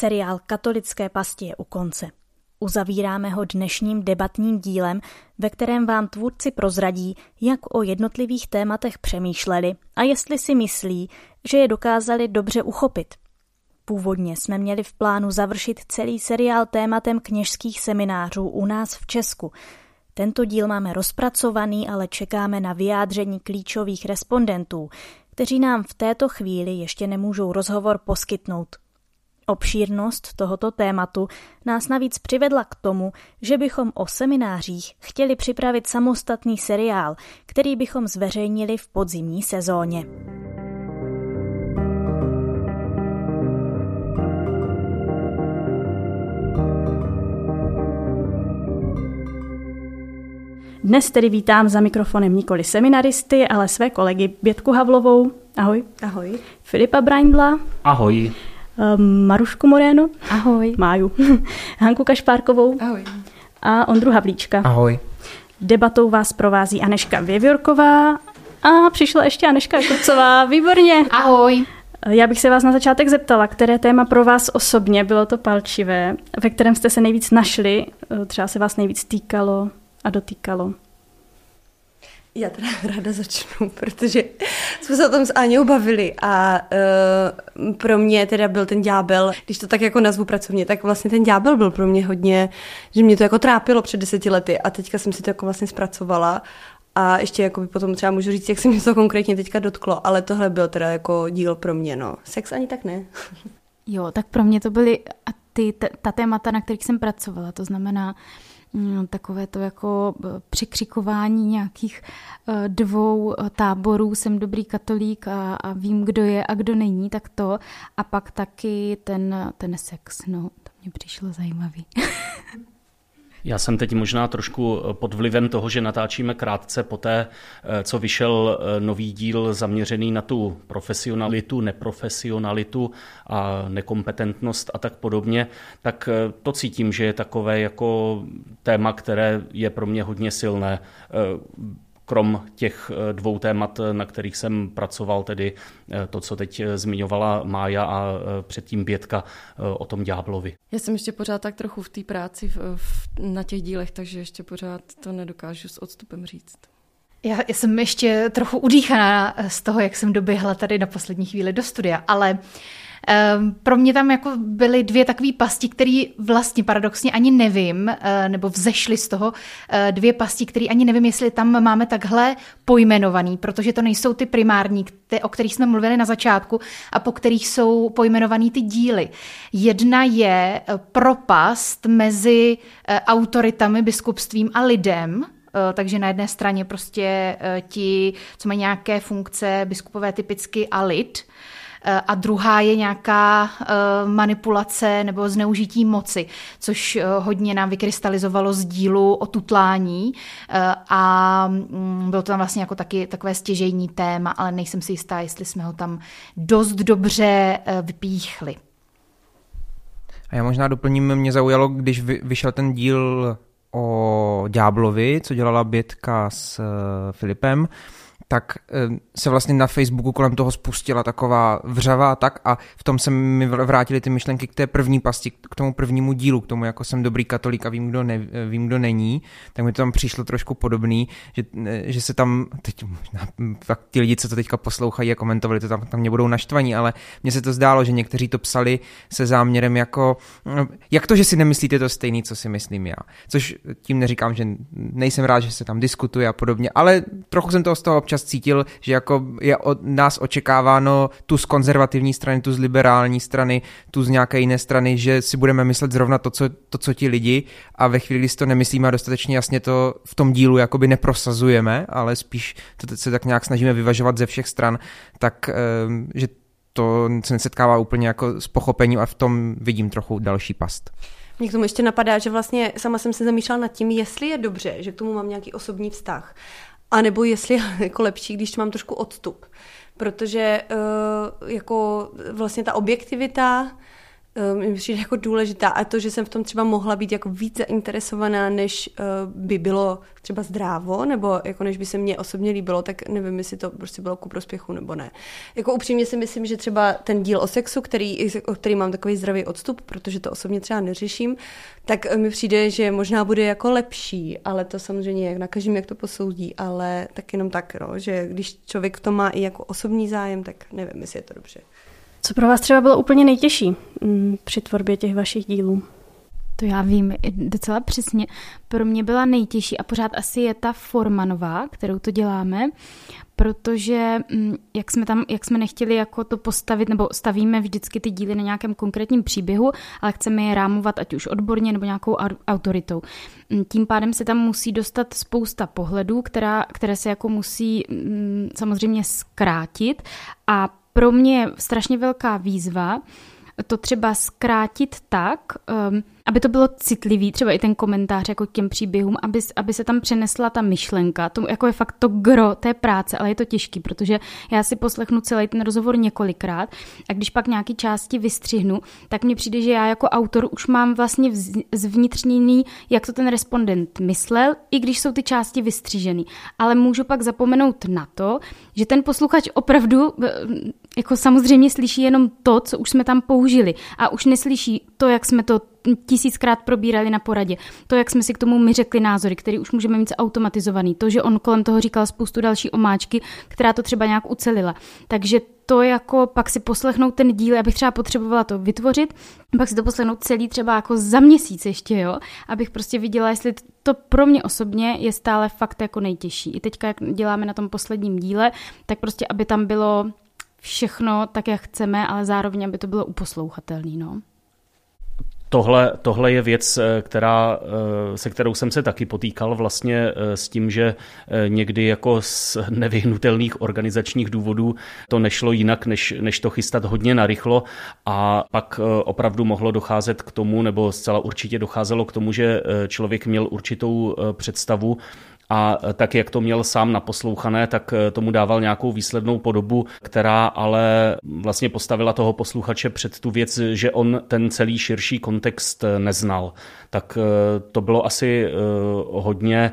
Seriál Katolické pasti je u konce. Uzavíráme ho dnešním debatním dílem, ve kterém vám tvůrci prozradí, jak o jednotlivých tématech přemýšleli a jestli si myslí, že je dokázali dobře uchopit. Původně jsme měli v plánu završit celý seriál tématem kněžských seminářů u nás v Česku. Tento díl máme rozpracovaný, ale čekáme na vyjádření klíčových respondentů, kteří nám v této chvíli ještě nemůžou rozhovor poskytnout. Obšírnost tohoto tématu nás navíc přivedla k tomu, že bychom o seminářích chtěli připravit samostatný seriál, který bychom zveřejnili v podzimní sezóně. Dnes tedy vítám za mikrofonem nikoli seminaristy, ale své kolegy Bětku Havlovou. Ahoj. Ahoj. Filipa Braindla. Ahoj. Um, Marušku Moreno. Ahoj. Máju. Hanku Kašpárkovou. Ahoj. A Ondru Havlíčka. Ahoj. Debatou vás provází Aneška Věvjorková a přišla ještě Aneška Kurcová. Výborně. Ahoj. Já bych se vás na začátek zeptala, které téma pro vás osobně bylo to palčivé, ve kterém jste se nejvíc našli, třeba se vás nejvíc týkalo a dotýkalo. Já teda ráda začnu, protože jsme se o tom s Áňou bavili a uh, pro mě teda byl ten ďábel, když to tak jako nazvu pracovně, tak vlastně ten ďábel byl pro mě hodně, že mě to jako trápilo před deseti lety a teďka jsem si to jako vlastně zpracovala a ještě jako potom třeba můžu říct, jak se mě to konkrétně teďka dotklo, ale tohle byl teda jako díl pro mě, no. Sex ani tak ne. Jo, tak pro mě to byly ty, ta, ta témata, na kterých jsem pracovala, to znamená takové to jako eh, překřikování nějakých eh, dvou eh, táborů, jsem dobrý katolík a, a vím, kdo je a kdo není, tak to. A pak taky ten, ten sex, no, to mě přišlo zajímavý. Já jsem teď možná trošku eh, pod vlivem toho, že natáčíme krátce po té, eh, co vyšel eh, nový díl zaměřený na tu profesionalitu, neprofesionalitu a nekompetentnost a tak podobně, tak to cítím, že je takové jako téma, které je pro mě hodně silné krom těch eh, dvou témat, eh, na kterých jsem pracoval, tedy eh, to, co teď zmiňovala Mája a předtím Bětka o tom Ďáblovi. Já jsem ještě pořád tak trochu v té práci v, v, na těch dílech, takže ještě pořád to nedokážu s odstupem říct. Já, já jsem ještě trochu udýchaná z toho, jak jsem doběhla tady na poslední chvíli do studia, ale uh, pro mě tam jako byly dvě takové pasti, které vlastně paradoxně ani nevím, eh, nebo vzešly z toho eh, dvě pasti, které ani nevím, jestli tam máme takhle pojmenovaný, protože to nejsou ty primární, o kterých jsme mluvili na začátku a po kterých jsou pojmenovaný ty díly. Jedna je eh, propast mezi autoritami, biskupstvím a lidem, takže na jedné straně prostě ti, co mají nějaké funkce biskupové typicky a lid, a druhá je nějaká eh, manipulace nebo zneužití moci, což eh, hodně nám vykrystalizovalo z dílu o tutlání a mm, bylo to tam vlastně jako taky takové stěžejní téma, ale nejsem si jistá, jestli jsme ho tam dost dobře vypíchli. A já možná doplním, mě zaujalo, když vyšel ten díl o Ďáblovi, co dělala Bětka s Filipem, tak eh, se vlastně na Facebooku kolem toho spustila taková vřava tak a v tom se mi vrátily ty myšlenky k té první pasti, k tomu prvnímu dílu, k tomu, jako jsem dobrý katolík a vím, kdo, ne, vím, kdo není, tak mi to tam přišlo trošku podobný, že, eh, že se tam, teď možná tak ti lidi, co to teďka poslouchají a komentovali, to tam, tam mě budou naštvaní, ale mně se to zdálo, že někteří to psali se záměrem jako, no, jak to, že si nemyslíte to stejný, co si myslím já. Což tím neříkám, že nejsem rád, že se tam diskutuje a podobně, ale trochu jsem toho z toho občas občas cítil, že jako je od nás očekáváno tu z konzervativní strany, tu z liberální strany, tu z nějaké jiné strany, že si budeme myslet zrovna to, co, to, co ti lidi a ve chvíli, kdy si to nemyslíme a dostatečně jasně to v tom dílu jakoby neprosazujeme, ale spíš to se tak nějak snažíme vyvažovat ze všech stran, tak ehm, že to se nesetkává úplně jako s pochopením a v tom vidím trochu další past. Mě k tomu ještě napadá, že vlastně sama jsem se zamýšlela nad tím, jestli je dobře, že k tomu mám nějaký osobní vztah. A nebo jestli je jako lepší, když mám trošku odstup. Protože uh, jako vlastně ta objektivita mi přijde jako důležitá a to, že jsem v tom třeba mohla být jako víc zainteresovaná, než uh, by bylo třeba zdrávo, nebo jako než by se mně osobně líbilo, tak nevím, jestli to prostě bylo ku prospěchu nebo ne. Jako upřímně si myslím, že třeba ten díl o sexu, který, o který mám takový zdravý odstup, protože to osobně třeba neřeším, tak mi přijde, že možná bude jako lepší, ale to samozřejmě jak na každém, jak to posoudí, ale tak jenom tak, no, že když člověk v tom má i jako osobní zájem, tak nevím, jestli je to dobře. Co pro vás třeba bylo úplně nejtěžší mm, při tvorbě těch vašich dílů? To já vím docela přesně. Pro mě byla nejtěžší a pořád asi je ta forma nová, kterou to děláme, protože mm, jak jsme tam, jak jsme nechtěli jako to postavit, nebo stavíme vždycky ty díly na nějakém konkrétním příběhu, ale chceme je rámovat ať už odborně nebo nějakou autoritou. Mm, tím pádem se tam musí dostat spousta pohledů, která, které se jako musí samozřejmě zkrátit a pro mě strašně velká výzva to třeba zkrátit tak, um, aby to bylo citlivý, třeba i ten komentář jako k těm příběhům, aby, aby se tam přenesla ta myšlenka. To jako je fakt to gro té práce, ale je to těžký, protože já si poslechnu celý ten rozhovor několikrát a když pak nějaký části vystřihnu, tak mně přijde, že já jako autor už mám vlastně zvnitřněný, jak to ten respondent myslel, i když jsou ty části vystřížený. Ale můžu pak zapomenout na to, že ten posluchač opravdu eh, jako samozřejmě slyší jenom to, co už jsme tam použili a už neslyší to, jak jsme to tisíckrát probírali na poradě. To, jak jsme si k tomu my řekli názory, který už můžeme mít automatizovaný. To, že on kolem toho říkal spoustu další omáčky, která to třeba nějak ucelila. Takže to jako pak si poslechnout ten díl, abych třeba potřebovala to vytvořit, pak si to poslechnout celý třeba jako za měsíc ještě, jo, abych prostě viděla, jestli to pro mě osobně je stále fakt jako nejtěžší. I teďka, jak děláme na tom posledním díle, tak prostě, aby tam bylo všechno tak, jak chceme, ale zároveň, aby to bylo uposlouchatelné. No. Tohle, tohle je věc, eh, která, eh, se kterou jsem se taky potýkal vlastně eh, s tím, že někdy jako z nevyhnutelných organizačních důvodů to nešlo jinak, než, než to chystat hodně narychlo a pak opravdu mohlo docházet k tomu, nebo zcela určitě docházelo k tomu, že člověk měl určitou představu a tak, jak to měl sám naposlouchané, tak eh, tomu dával nějakou výslednou podobu, která ale vlastně postavila toho posluchače před tu věc, že on ten celý širší kontext eh, neznal. Tak eh, to bylo asi hodně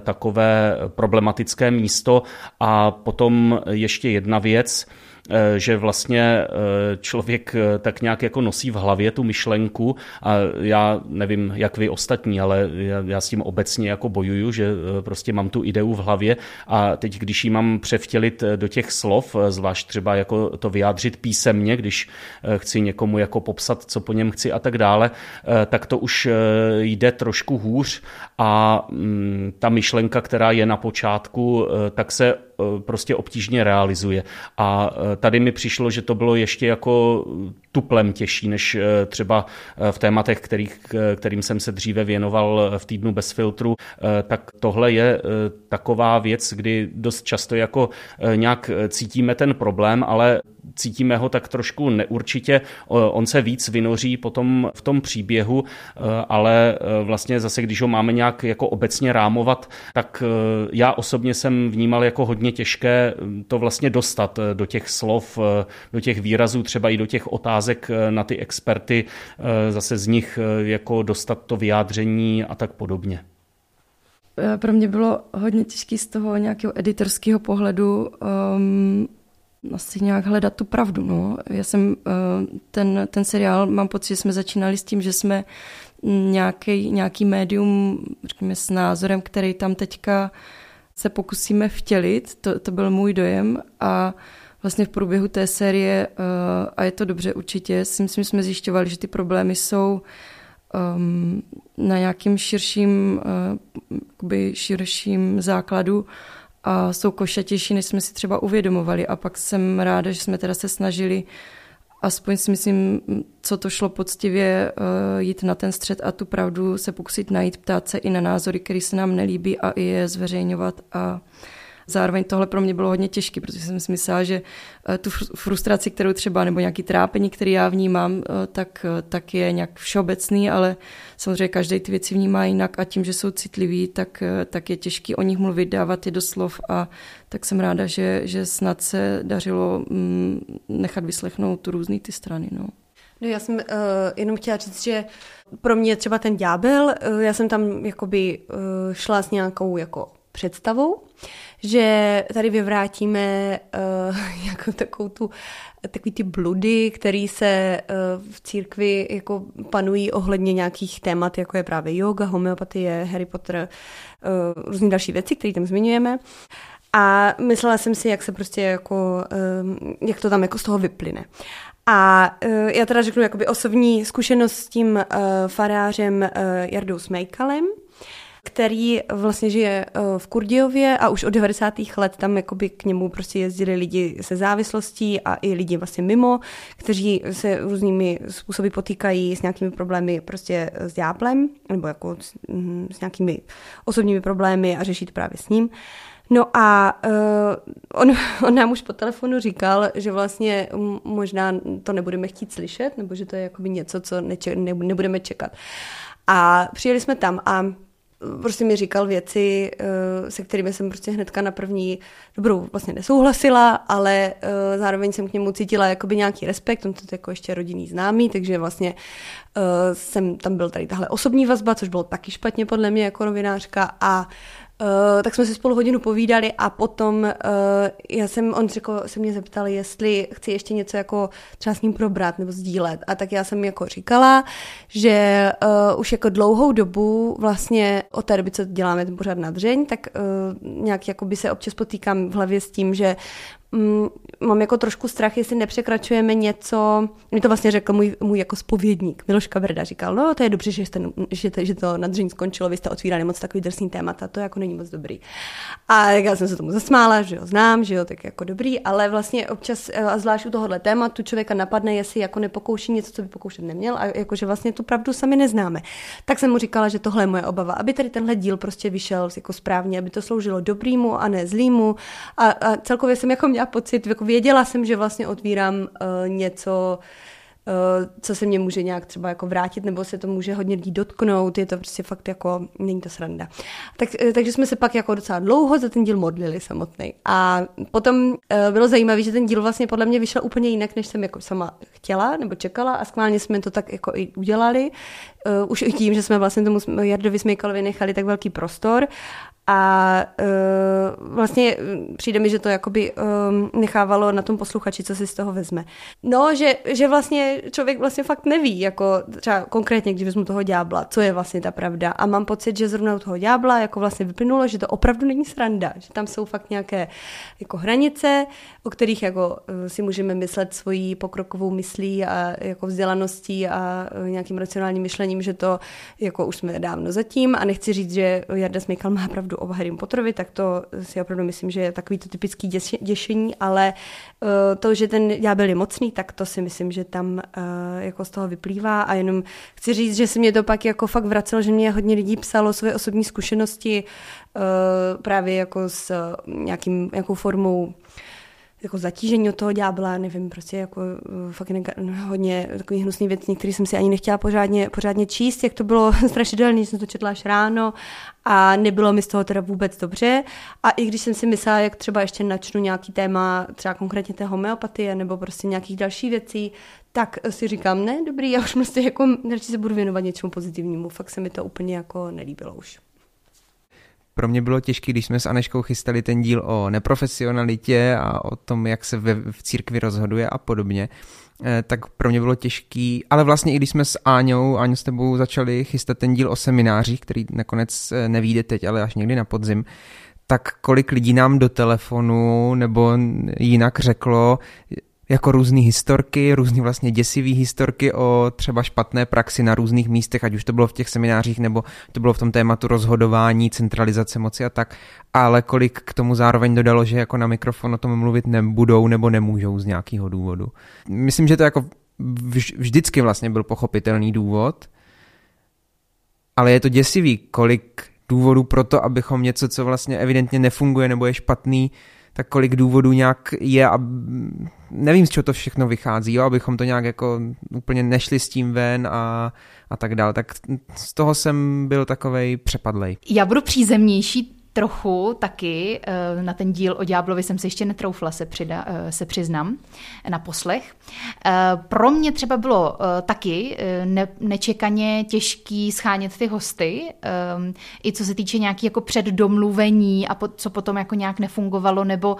takové problematické místo. A potom ještě jedna věc, že vlastně eh, člověk eh, tak nějak jako nosí v hlavě tu myšlenku a já nevím, jak vy ostatní, ale já, já s tím obecně jako bojuju, že prostě mám tu ideu v hlavě a teď, když ji mám převtělit do těch slov, zvlášť třeba jako to vyjádřit písemně, když chci někomu jako popsat, co po něm chci a tak dále, tak to už jde trošku hůř a mm, ta myšlenka, která je na počátku, tak se prostě obtížně realizuje. A tady mi přišlo, že to bylo ještě jako tuplem těžší, než eh, třeba eh, v tématech, kterých, kterým jsem se dříve věnoval v týdnu bez filtru, eh, tak tohle je taková věc, kdy dost často jako nějak cítíme ten problém, ale cítíme ho tak trošku neurčitě. On se víc vynoří potom v tom příběhu, ale vlastně zase, když ho máme nějak jako obecně rámovat, tak já osobně jsem vnímal jako hodně těžké to vlastně dostat do těch slov, do těch výrazů, třeba i do těch otázek na ty experty, zase z nich jako dostat to vyjádření a tak podobně. Pro mě bylo hodně těžké z toho nějakého editorského pohledu um, asi nějak hledat tu pravdu. No. Já jsem uh, ten, ten seriál, mám pocit, že jsme začínali s tím, že jsme nějaký, nějaký médium, řekněme, s názorem, který tam teďka se pokusíme vtělit, to, to byl můj dojem a vlastně v průběhu té série, uh, a je to dobře určitě, si myslím, jsme zjišťovali, že ty problémy jsou um, na nějakým širším, uh, širším základu a jsou košatější, než jsme si třeba uvědomovali. A pak jsem ráda, že jsme teda se snažili aspoň si myslím, co to šlo poctivě uh, jít na ten střed a tu pravdu se pokusit najít, ptát se i na názory, které se nám nelíbí a i je zveřejňovat a Zároveň tohle pro mě bylo hodně těžké, protože jsem si myslela, že eh, tu frustraci, kterou třeba, nebo nějaký trápení, který já vnímám, eh, tak, eh, tak je nějak všeobecný, ale samozřejmě každý ty věci vnímá jinak a tím, že jsou citliví, tak, tak je těžké o nich mluvit, dávat je do slov a tak jsem ráda, že, že snad se dařilo mm, nechat vyslechnout tu různý ty strany. No. No já jsem uh, jenom chtěla říct, že pro mě třeba ten ďábel, uh, já jsem tam jakoby uh, šla s nějakou jako představou, že tady vyvrátíme uh, jako takovou tu, takový ty bludy, které se uh, v církvi jako panují ohledně nějakých témat, jako je právě yoga, homeopatie, Harry Potter, uh, různé další věci, které tam zmiňujeme. A myslela jsem si, jak se prostě jako, uh, jak to tam jako z toho vyplyne. A uh, já teda řeknu jakoby osobní zkušenost s tím uh, farářem uh, Jardou Smejkalem, který vlastně žije v Kurdiově a už od 90. let tam jakoby k němu prostě jezdili lidi se závislostí a i lidi vlastně mimo, kteří se různými způsoby potýkají s nějakými problémy prostě s ďáblem nebo jako s, mm, s nějakými osobními problémy a řešit právě s ním. No a uh, on, on nám už po telefonu říkal, že vlastně možná to nebudeme chtít slyšet, nebo že to je jakoby něco, co neče, ne, nebudeme čekat. A přijeli jsme tam a prostě mi říkal věci, eh, se kterými jsem prostě hnedka na první dobrou vlastně nesouhlasila, ale eh, zároveň jsem k němu cítila jakoby nějaký respekt, on to je jako ještě rodinný známý, takže vlastně jsem tam byl tady tahle osobní vazba, což bylo taky špatně podle mě jako novinářka a Uh, tak jsme si spolu hodinu povídali a potom uh, já jsem, on řekl, se mě zeptal, jestli chci ještě něco jako třeba s ním probrat nebo sdílet. A tak já jsem jako říkala, že uh, už jako dlouhou dobu vlastně od té doby, co děláme ten pořád na dřeň, tak uh, nějak jako by se občas potýkám v hlavě s tím, že mm, mám jako trošku strach, jestli nepřekračujeme něco, mi to vlastně řekl můj, můj jako spovědník, Miloš Kabrda, říkal, no to je dobře, že, jste, že, to, že to na dřeň skončilo, vy jste otvírali moc takový drsný témata, to jako není moc dobrý. A já jsem se tomu zasmála, že jo, znám, že jo, tak jako dobrý, ale vlastně občas, eh, a zvlášť u tohohle tématu, člověka napadne, jestli jako nepokouší něco, co by pokoušet neměl a jakože vlastně tu pravdu sami neznáme. Tak jsem mu říkala, že tohle je moje obava, aby tady tenhle díl prostě vyšel jako správně, aby to sloužilo dobrýmu a ne zlýmu a, a celkově jsem jako měla pocit, jako věděla jsem, že vlastně otvírám uh, něco, uh, co se mě může nějak třeba jako vrátit, nebo se to může hodně lidí dotknout, je to prostě fakt jako, není to sranda. Tak, uh, takže jsme se pak jako docela dlouho za ten díl modlili samotný. A potom uh, bylo zajímavé, že ten díl vlastně podle mě vyšel úplně jinak, než jsem jako sama chtěla nebo čekala a schválně jsme to tak jako i udělali. Uh, už i tím, že jsme vlastně tomu Jardovi Smejkalovi nechali tak velký prostor a uh, vlastně přijde mi, že to jakoby um, nechávalo na tom posluchači, co si z toho vezme. No, že, že vlastně člověk vlastně fakt neví, jako třeba konkrétně, když vezmu toho ďábla, co je vlastně ta pravda. A mám pocit, že zrovna u toho ďábla jako vlastně vyplynulo, že to opravdu není sranda, že tam jsou fakt nějaké jako hranice, o kterých jako uh, si můžeme myslet svojí pokrokovou myslí a jako vzdělaností a nějakým racionálním myšlením, že to jako už jsme dávno zatím a nechci říct, že Jarda Smykal má pravdu o Harry Potterovi, tak to si opravdu myslím, že je takový to typický děšení, ale uh, to, že ten ďábel je mocný, tak to si myslím, že tam uh, jako z toho vyplývá. A jenom chci říct, že se mě to pak jako fakt vracelo, že mě hodně lidí psalo své osobní zkušenosti uh, právě jako s nějakým, nějakou formou jako zatížení od toho ďábla, nevím, prostě jako uh, fakt nega- hodně takový hnusný věcí, který jsem si ani nechtěla pořádně, pořádně číst, jak to bylo strašidelné, jsem to četla až ráno a nebylo mi z toho teda vůbec dobře. A i když jsem si myslela, jak třeba ještě načnu nějaký téma, třeba konkrétně té homeopatie nebo prostě nějakých dalších věcí, tak si říkám, ne, dobrý, já už prostě jako radši se budu věnovat něčemu pozitivnímu. Fakt se mi to úplně jako nelíbilo už. Pro mě bylo těžké, když jsme s Aneškou chystali ten díl o neprofesionalitě a o tom, jak se ve, v církvi rozhoduje a podobně, eh, tak pro mě bylo těžký, ale vlastně i když jsme s Áňou, Áňou s tebou začali chystat ten díl o seminářích, který nakonec eh, nevíde teď, ale až někdy na podzim, tak kolik lidí nám do telefonu nebo jinak řeklo, jako různé historky, různé vlastně děsivé historky o třeba špatné praxi na různých místech, ať už to bylo v těch seminářích, nebo to bylo v tom tématu rozhodování, centralizace moci a tak, ale kolik k tomu zároveň dodalo, že jako na mikrofon o tom mluvit nebudou nebo nemůžou z nějakého důvodu. Myslím, že to jako vždycky vlastně byl pochopitelný důvod, ale je to děsivý, kolik důvodů pro to, abychom něco, co vlastně evidentně nefunguje nebo je špatný, tak kolik důvodů nějak je a nevím, z čeho to všechno vychází, jo, abychom to nějak jako úplně nešli s tím ven a, a tak dále. Tak z toho jsem byl takovej přepadlej. Já budu přízemnější trochu taky, eh, na ten díl o Ďáblovi jsem se ještě netroufla se, přida, eh, se přiznám na poslech. Eh, pro mě třeba bylo taky ne, nečekaně těžký schánět ty hosty, i co se týče nějaký jako předdomluvení a po, co potom jako nějak nefungovalo, nebo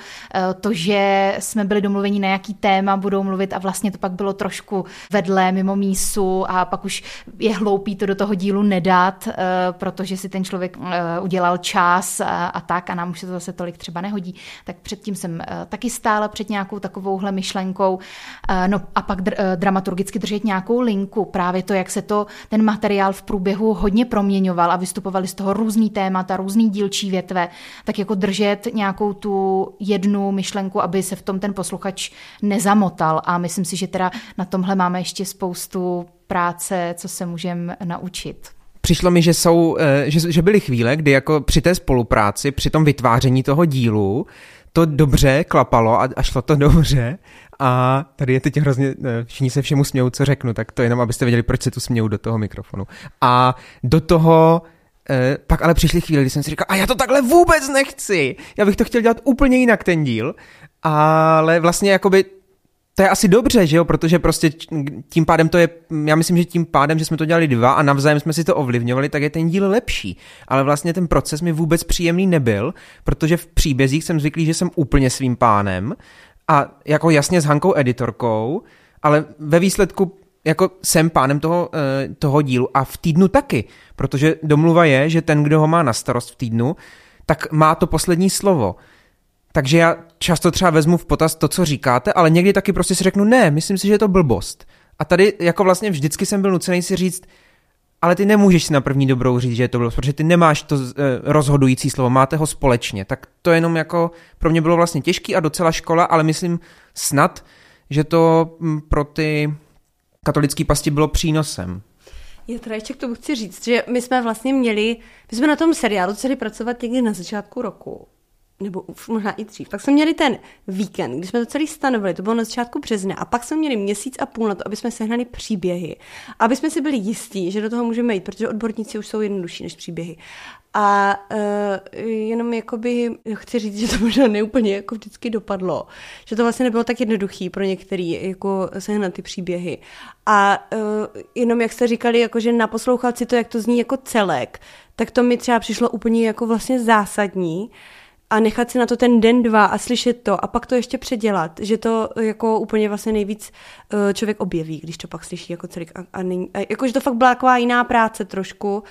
to, že jsme byli domluveni na jaký téma budou mluvit a vlastně to pak bylo trošku vedle, mimo mísu a pak už je hloupý to do toho dílu nedat, protože si ten člověk udělal čas a, a tak a nám už se to zase tolik třeba nehodí, tak předtím jsem uh, taky stála před nějakou takovouhle myšlenkou. Uh, no a pak dr- uh, dramaturgicky držet nějakou linku, právě to, jak se to ten materiál v průběhu hodně proměňoval a vystupovali z toho různý témata, různý dílčí větve, tak jako držet nějakou tu jednu myšlenku, aby se v tom ten posluchač nezamotal. A myslím si, že teda na tomhle máme ještě spoustu práce, co se můžeme naučit přišlo mi, že jsou, eh, že, že byly chvíle, kdy jako při té spolupráci, při tom vytváření toho dílu, to dobře klapalo a, a šlo to dobře. A tady je teď hrozně, eh, všichni se všemu smějou, co řeknu, tak to jenom, abyste věděli, proč se tu smějou do toho mikrofonu. A do toho eh, pak ale přišly chvíle, kdy jsem si říkal, a já to takhle vůbec nechci, já bych to chtěl dělat úplně jinak ten díl, ale vlastně jakoby to je asi dobře, že jo, protože prostě tím pádem to je, já myslím, že tím pádem, že jsme to dělali dva a navzájem jsme si to ovlivňovali, tak je ten díl lepší. Ale vlastně ten proces mi vůbec příjemný nebyl, protože v příbězích jsem zvyklý, že jsem úplně svým pánem a jako jasně s Hankou editorkou, ale ve výsledku jako jsem pánem toho, eh, toho dílu a v týdnu taky, protože domluva je, že ten, kdo ho má na starost v týdnu, tak má to poslední slovo. Takže já často třeba vezmu v potaz to, co říkáte, ale někdy taky prostě si řeknu, ne, myslím si, že je to blbost. A tady jako vlastně vždycky jsem byl nucený si říct, ale ty nemůžeš si na první dobrou říct, že je to blbost, protože ty nemáš to eh, rozhodující slovo, máte ho společně. Tak to jenom jako pro mě bylo vlastně těžký a docela škola, ale myslím snad, že to hm, pro ty katolické pasti bylo přínosem. Já teda ještě k tomu chci říct, že my jsme vlastně měli, my jsme na tom seriálu celý pracovat někdy na začátku roku nebo možná i dřív. Pak jsme měli ten víkend, kdy jsme to celý stanovili, to bylo na začátku března, a pak jsme měli měsíc a půl na to, aby jsme sehnali příběhy, aby jsme si byli jistí, že do toho můžeme jít, protože odborníci už jsou jednodušší než příběhy. A uh, jenom jakoby chci říct, že to možná neúplně jako vždycky dopadlo. Že to vlastně nebylo tak jednoduchý pro některý jako sehnat ty příběhy. A uh, jenom jak jste říkali, jako že naposlouchat si to, jak to zní jako celek, tak to mi třeba přišlo úplně jako vlastně zásadní, a nechat si na to ten den, dva a slyšet to a pak to ještě předělat, že to jako úplně vlastně nejvíc uh, člověk objeví, když to pak slyší jako celý a, a, není, a jakože to fakt byla taková jiná práce trošku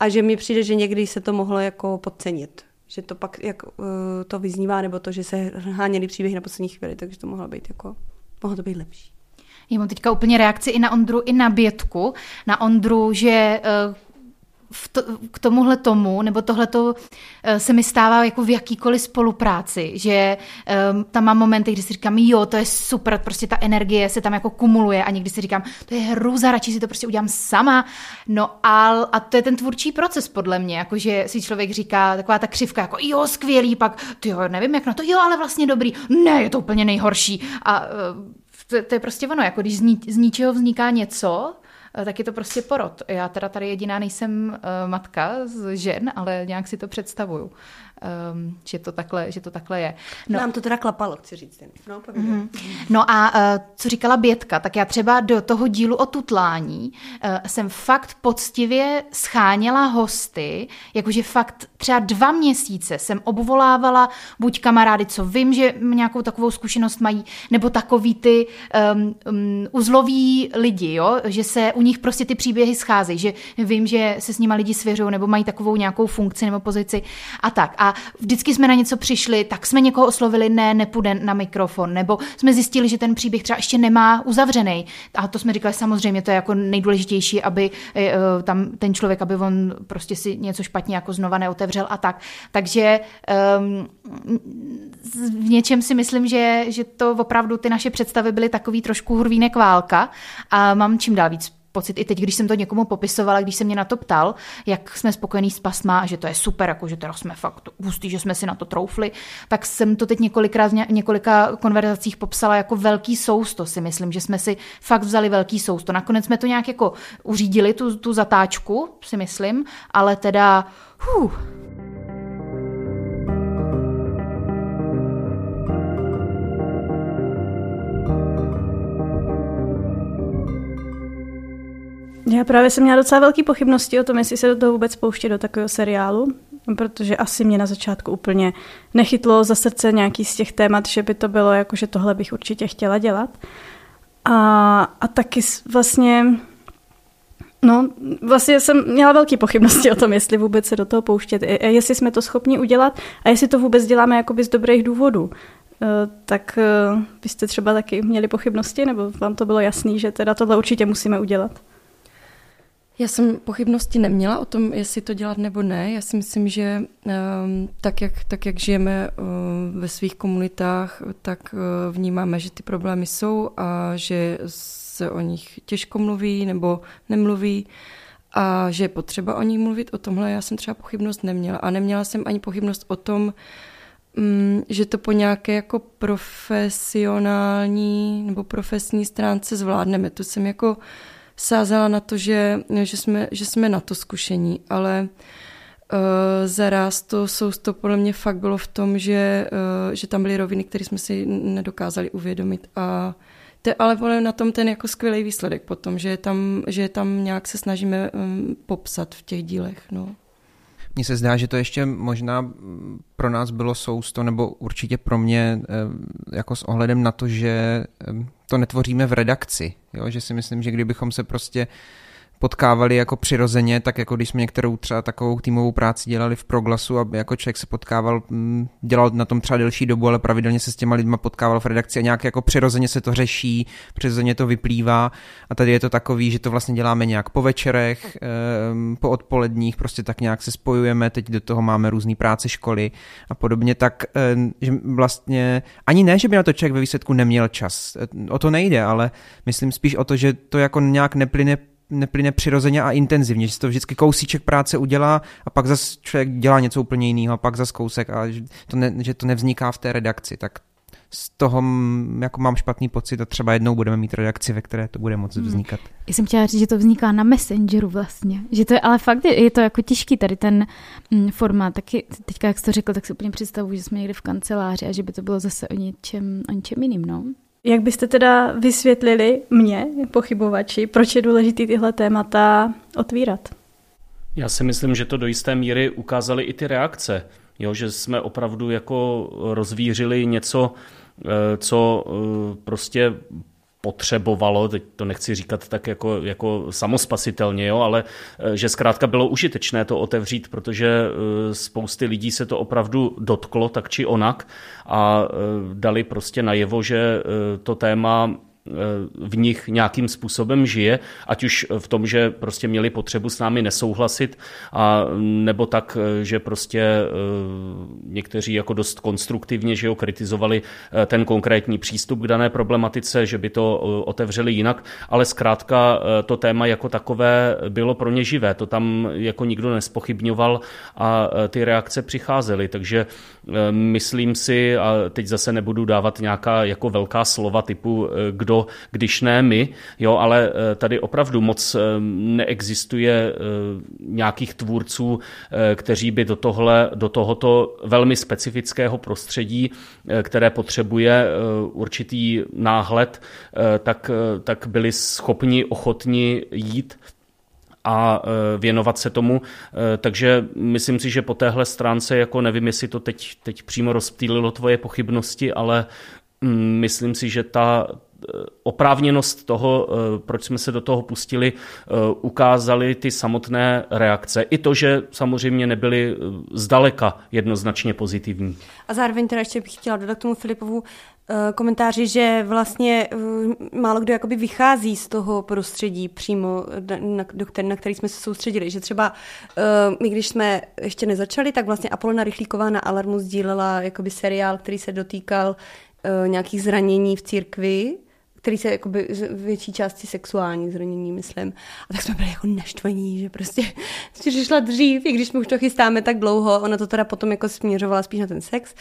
a že mi přijde, že někdy se to mohlo jako podcenit že to pak jak uh, to vyznívá, nebo to, že se háněli příběhy na poslední chvíli, takže to mohlo být jako, mohlo to být lepší. Já mám teďka úplně reakci i na Ondru, i na Bětku. Na Ondru, že uh, v to, k tomuhle tomu, nebo tohleto eh, se mi stává jako v jakýkoliv spolupráci, že um, tam mám momenty, kdy si říkám, jo, to je super, prostě ta energie se tam jako kumuluje a někdy si říkám, to je hrůza, radši si to prostě udělám sama. No a, a to je ten tvůrčí proces podle mě, jakože si člověk říká, taková ta křivka, jako jo, skvělý, pak, ty jo, nevím jak na to, jo, ale vlastně dobrý, ne, je to úplně nejhorší. A uh, to, to je prostě ono, jako když z, ní, z ničeho vzniká něco, Eh, tak je to prostě porod. Já teda tady jediná nejsem uh, matka z žen, ale nějak si to představuju um, že, to takhle, že to takhle je. No, Nám to teda klapalo, chci říct. No, mm-hmm. no a uh, co říkala Bětka, tak já třeba do toho dílu o tutlání uh, jsem fakt poctivě scháněla hosty, jakože fakt třeba dva měsíce jsem obvolávala buď kamarády, co vím, že nějakou takovou zkušenost mají, nebo takový ty um, um, uzloví lidi, jo? že se u nich prostě ty příběhy scházejí, že vím, že se s nimi lidi svěřují, nebo mají takovou nějakou funkci nebo pozici a tak. A vždycky jsme na něco přišli, tak jsme někoho oslovili, ne, nepůjde na mikrofon, nebo jsme zjistili, že ten příběh třeba ještě nemá uzavřený. A to jsme říkali, samozřejmě to je jako nejdůležitější, aby eh, tam ten člověk, aby on prostě si něco špatně jako znova neotevřel a tak. Takže um, v něčem si myslím, že, že to opravdu ty naše představy byly takový trošku hurvínek válka a mám čím dál víc pocit i teď, když jsem to někomu popisovala, když se mě na to ptal, jak jsme spokojení s pasma a že to je super, jako že teda jsme fakt hustý, že jsme si na to troufli, tak jsem to teď několikrát v několika konverzacích popsala jako velký sousto, si myslím, že jsme si fakt vzali velký sousto. Nakonec jsme to nějak jako uřídili, tu, tu zatáčku, si myslím, ale teda, huh, Já právě jsem měla docela velké pochybnosti o tom, jestli se do toho vůbec pouště do takového seriálu, protože asi mě na začátku úplně nechytlo za srdce nějaký z těch témat, že by to bylo jako, že tohle bych určitě chtěla dělat. A, a taky vlastně, no, vlastně jsem měla velké pochybnosti o tom, jestli vůbec se do toho pouštět, jestli jsme to schopni udělat a jestli to vůbec děláme jakoby z dobrých důvodů. Eh, tak byste třeba taky měli pochybnosti, nebo vám to bylo jasný, že teda tohle určitě musíme udělat? Já jsem pochybnosti neměla o tom, jestli to dělat nebo ne. Já si myslím, že um, tak, jak, tak, jak žijeme uh, ve svých komunitách, tak uh, vnímáme, že ty problémy jsou a že se o nich těžko mluví nebo nemluví a že je potřeba o nich mluvit. O tomhle já jsem třeba pochybnost neměla. A neměla jsem ani pochybnost o tom, um, že to po nějaké jako profesionální nebo profesní stránce zvládneme. To jsem jako sázela na to, že, že, jsme, že jsme na to zkušení, ale uh, zaraz to sousto podle mě fakt bylo v tom, že, uh, že tam byly roviny, které jsme si nedokázali uvědomit a to je ale podle na tom ten jako skvělý výsledek potom, že tam, že tam nějak se snažíme um, popsat v těch dílech. No. Mně se zdá, že to ještě možná pro nás bylo sousto, nebo určitě pro mě, eh, jako s ohledem na to, že to netvoříme v redakci. Jo? Že si myslím, že kdybychom se prostě potkávali jako přirozeně, tak jako když jsme některou třeba takovou týmovou práci dělali v proglasu a jako člověk se potkával, mm, dělal na tom třeba delší dobu, ale pravidelně se s těma lidma potkával v redakci a nějak jako přirozeně se to řeší, přirozeně to vyplývá. A tady je to takový, že to vlastně děláme nějak po večerech, po odpoledních, prostě tak nějak se spojujeme, teď do toho máme různé práce, školy a podobně, tak že vlastně ani ne, že by na to člověk ve výsledku neměl čas, o to nejde, ale myslím spíš o to, že to jako nějak neplyne neplyne přirozeně a intenzivně, že se to vždycky kousíček práce udělá a pak zase člověk dělá něco úplně jiného a pak zase kousek a že to, ne, že to nevzniká v té redakci, tak z toho jako mám špatný pocit a třeba jednou budeme mít redakci, ve které to bude moc hmm. vznikat. Hmm. Já jsem chtěla říct, že to vzniká na Messengeru vlastně. Že to je, ale fakt je, je to jako těžký tady ten mm, formát. Taky teďka, jak jsi to řekl, tak si úplně představuji, že jsme někde v kanceláři a že by to bylo zase o něčem, o něčem jiným, no. Jak byste teda vysvětlili mě, pochybovači, proč je důležité tyhle témata otvírat? Já si myslím, že to do jisté míry ukázaly i ty reakce. Jo, že jsme opravdu jako rozvířili něco, eh, co eh, prostě potřebovalo, teď to nechci říkat tak jako, jako samospasitelně, jo, ale eh, že zkrátka bylo užitečné to otevřít, protože eh, spousty lidí se to opravdu dotklo tak či onak a eh, dali prostě najevo, že to téma v nich nějakým způsobem žije, ať už v tom, že prostě měli potřebu s námi nesouhlasit, a nebo tak, že prostě eh, někteří jako dost konstruktivně že jo, kritizovali eh, ten konkrétní přístup k dané problematice, že by to eh, otevřeli jinak, ale zkrátka to téma jako takové bylo pro ně živé, to tam jako nikdo nespochybňoval a ty reakce přicházely, takže myslím si, a teď zase nebudu dávat nějaká jako velká slova typu, kdo když ne my, jo, ale eh, tady opravdu moc eh, neexistuje eh, nějakých tvůrců, kteří by do, tohle, do tohoto velmi specifického prostředí, které potřebuje určitý náhled, tak, tak byli schopni, ochotni jít a věnovat se tomu. Takže myslím si, že po téhle stránce, jako nevím, jestli to teď, teď přímo rozptýlilo tvoje pochybnosti, ale mm, myslím si, že ta, oprávněnost toho, eh, proč jsme se do toho pustili, eh, ukázali ty samotné reakce. I to, že samozřejmě nebyly eh, zdaleka jednoznačně pozitivní. A zároveň teda ještě bych chtěla dodat k tomu Filipovu komentáři, že vlastně málo kdo jakoby vychází z toho prostředí přímo, na, do který, na který jsme se soustředili. Že třeba my, když jsme ještě nezačali, tak vlastně Apolona Rychlíková na Alarmu sdílela jakoby seriál, který se dotýkal nějakých zranění v církvi který se jakoby z větší části sexuální zranění, myslím. A tak jsme byli jako naštvaní, že prostě přišla dřív, i když jsme už to chystáme tak dlouho, ona to teda potom jako směřovala spíš na ten sex.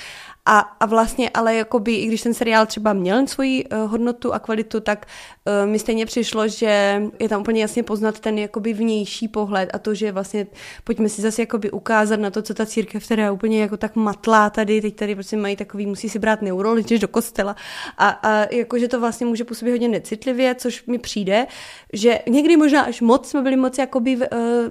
A, a vlastně, ale jakoby, i když ten seriál třeba měl svoji uh, hodnotu a kvalitu, tak uh, mi stejně přišlo, že je tam úplně jasně poznat ten jakoby vnější pohled a to, že vlastně pojďme si zase jakoby ukázat na to, co ta církev teda úplně jako tak matlá tady, teď tady prostě mají takový, musí si brát neurolog, do kostela a, a jakože to vlastně může působí hodně necitlivě, což mi přijde, že někdy možná až moc jsme byli moc jakoby uh,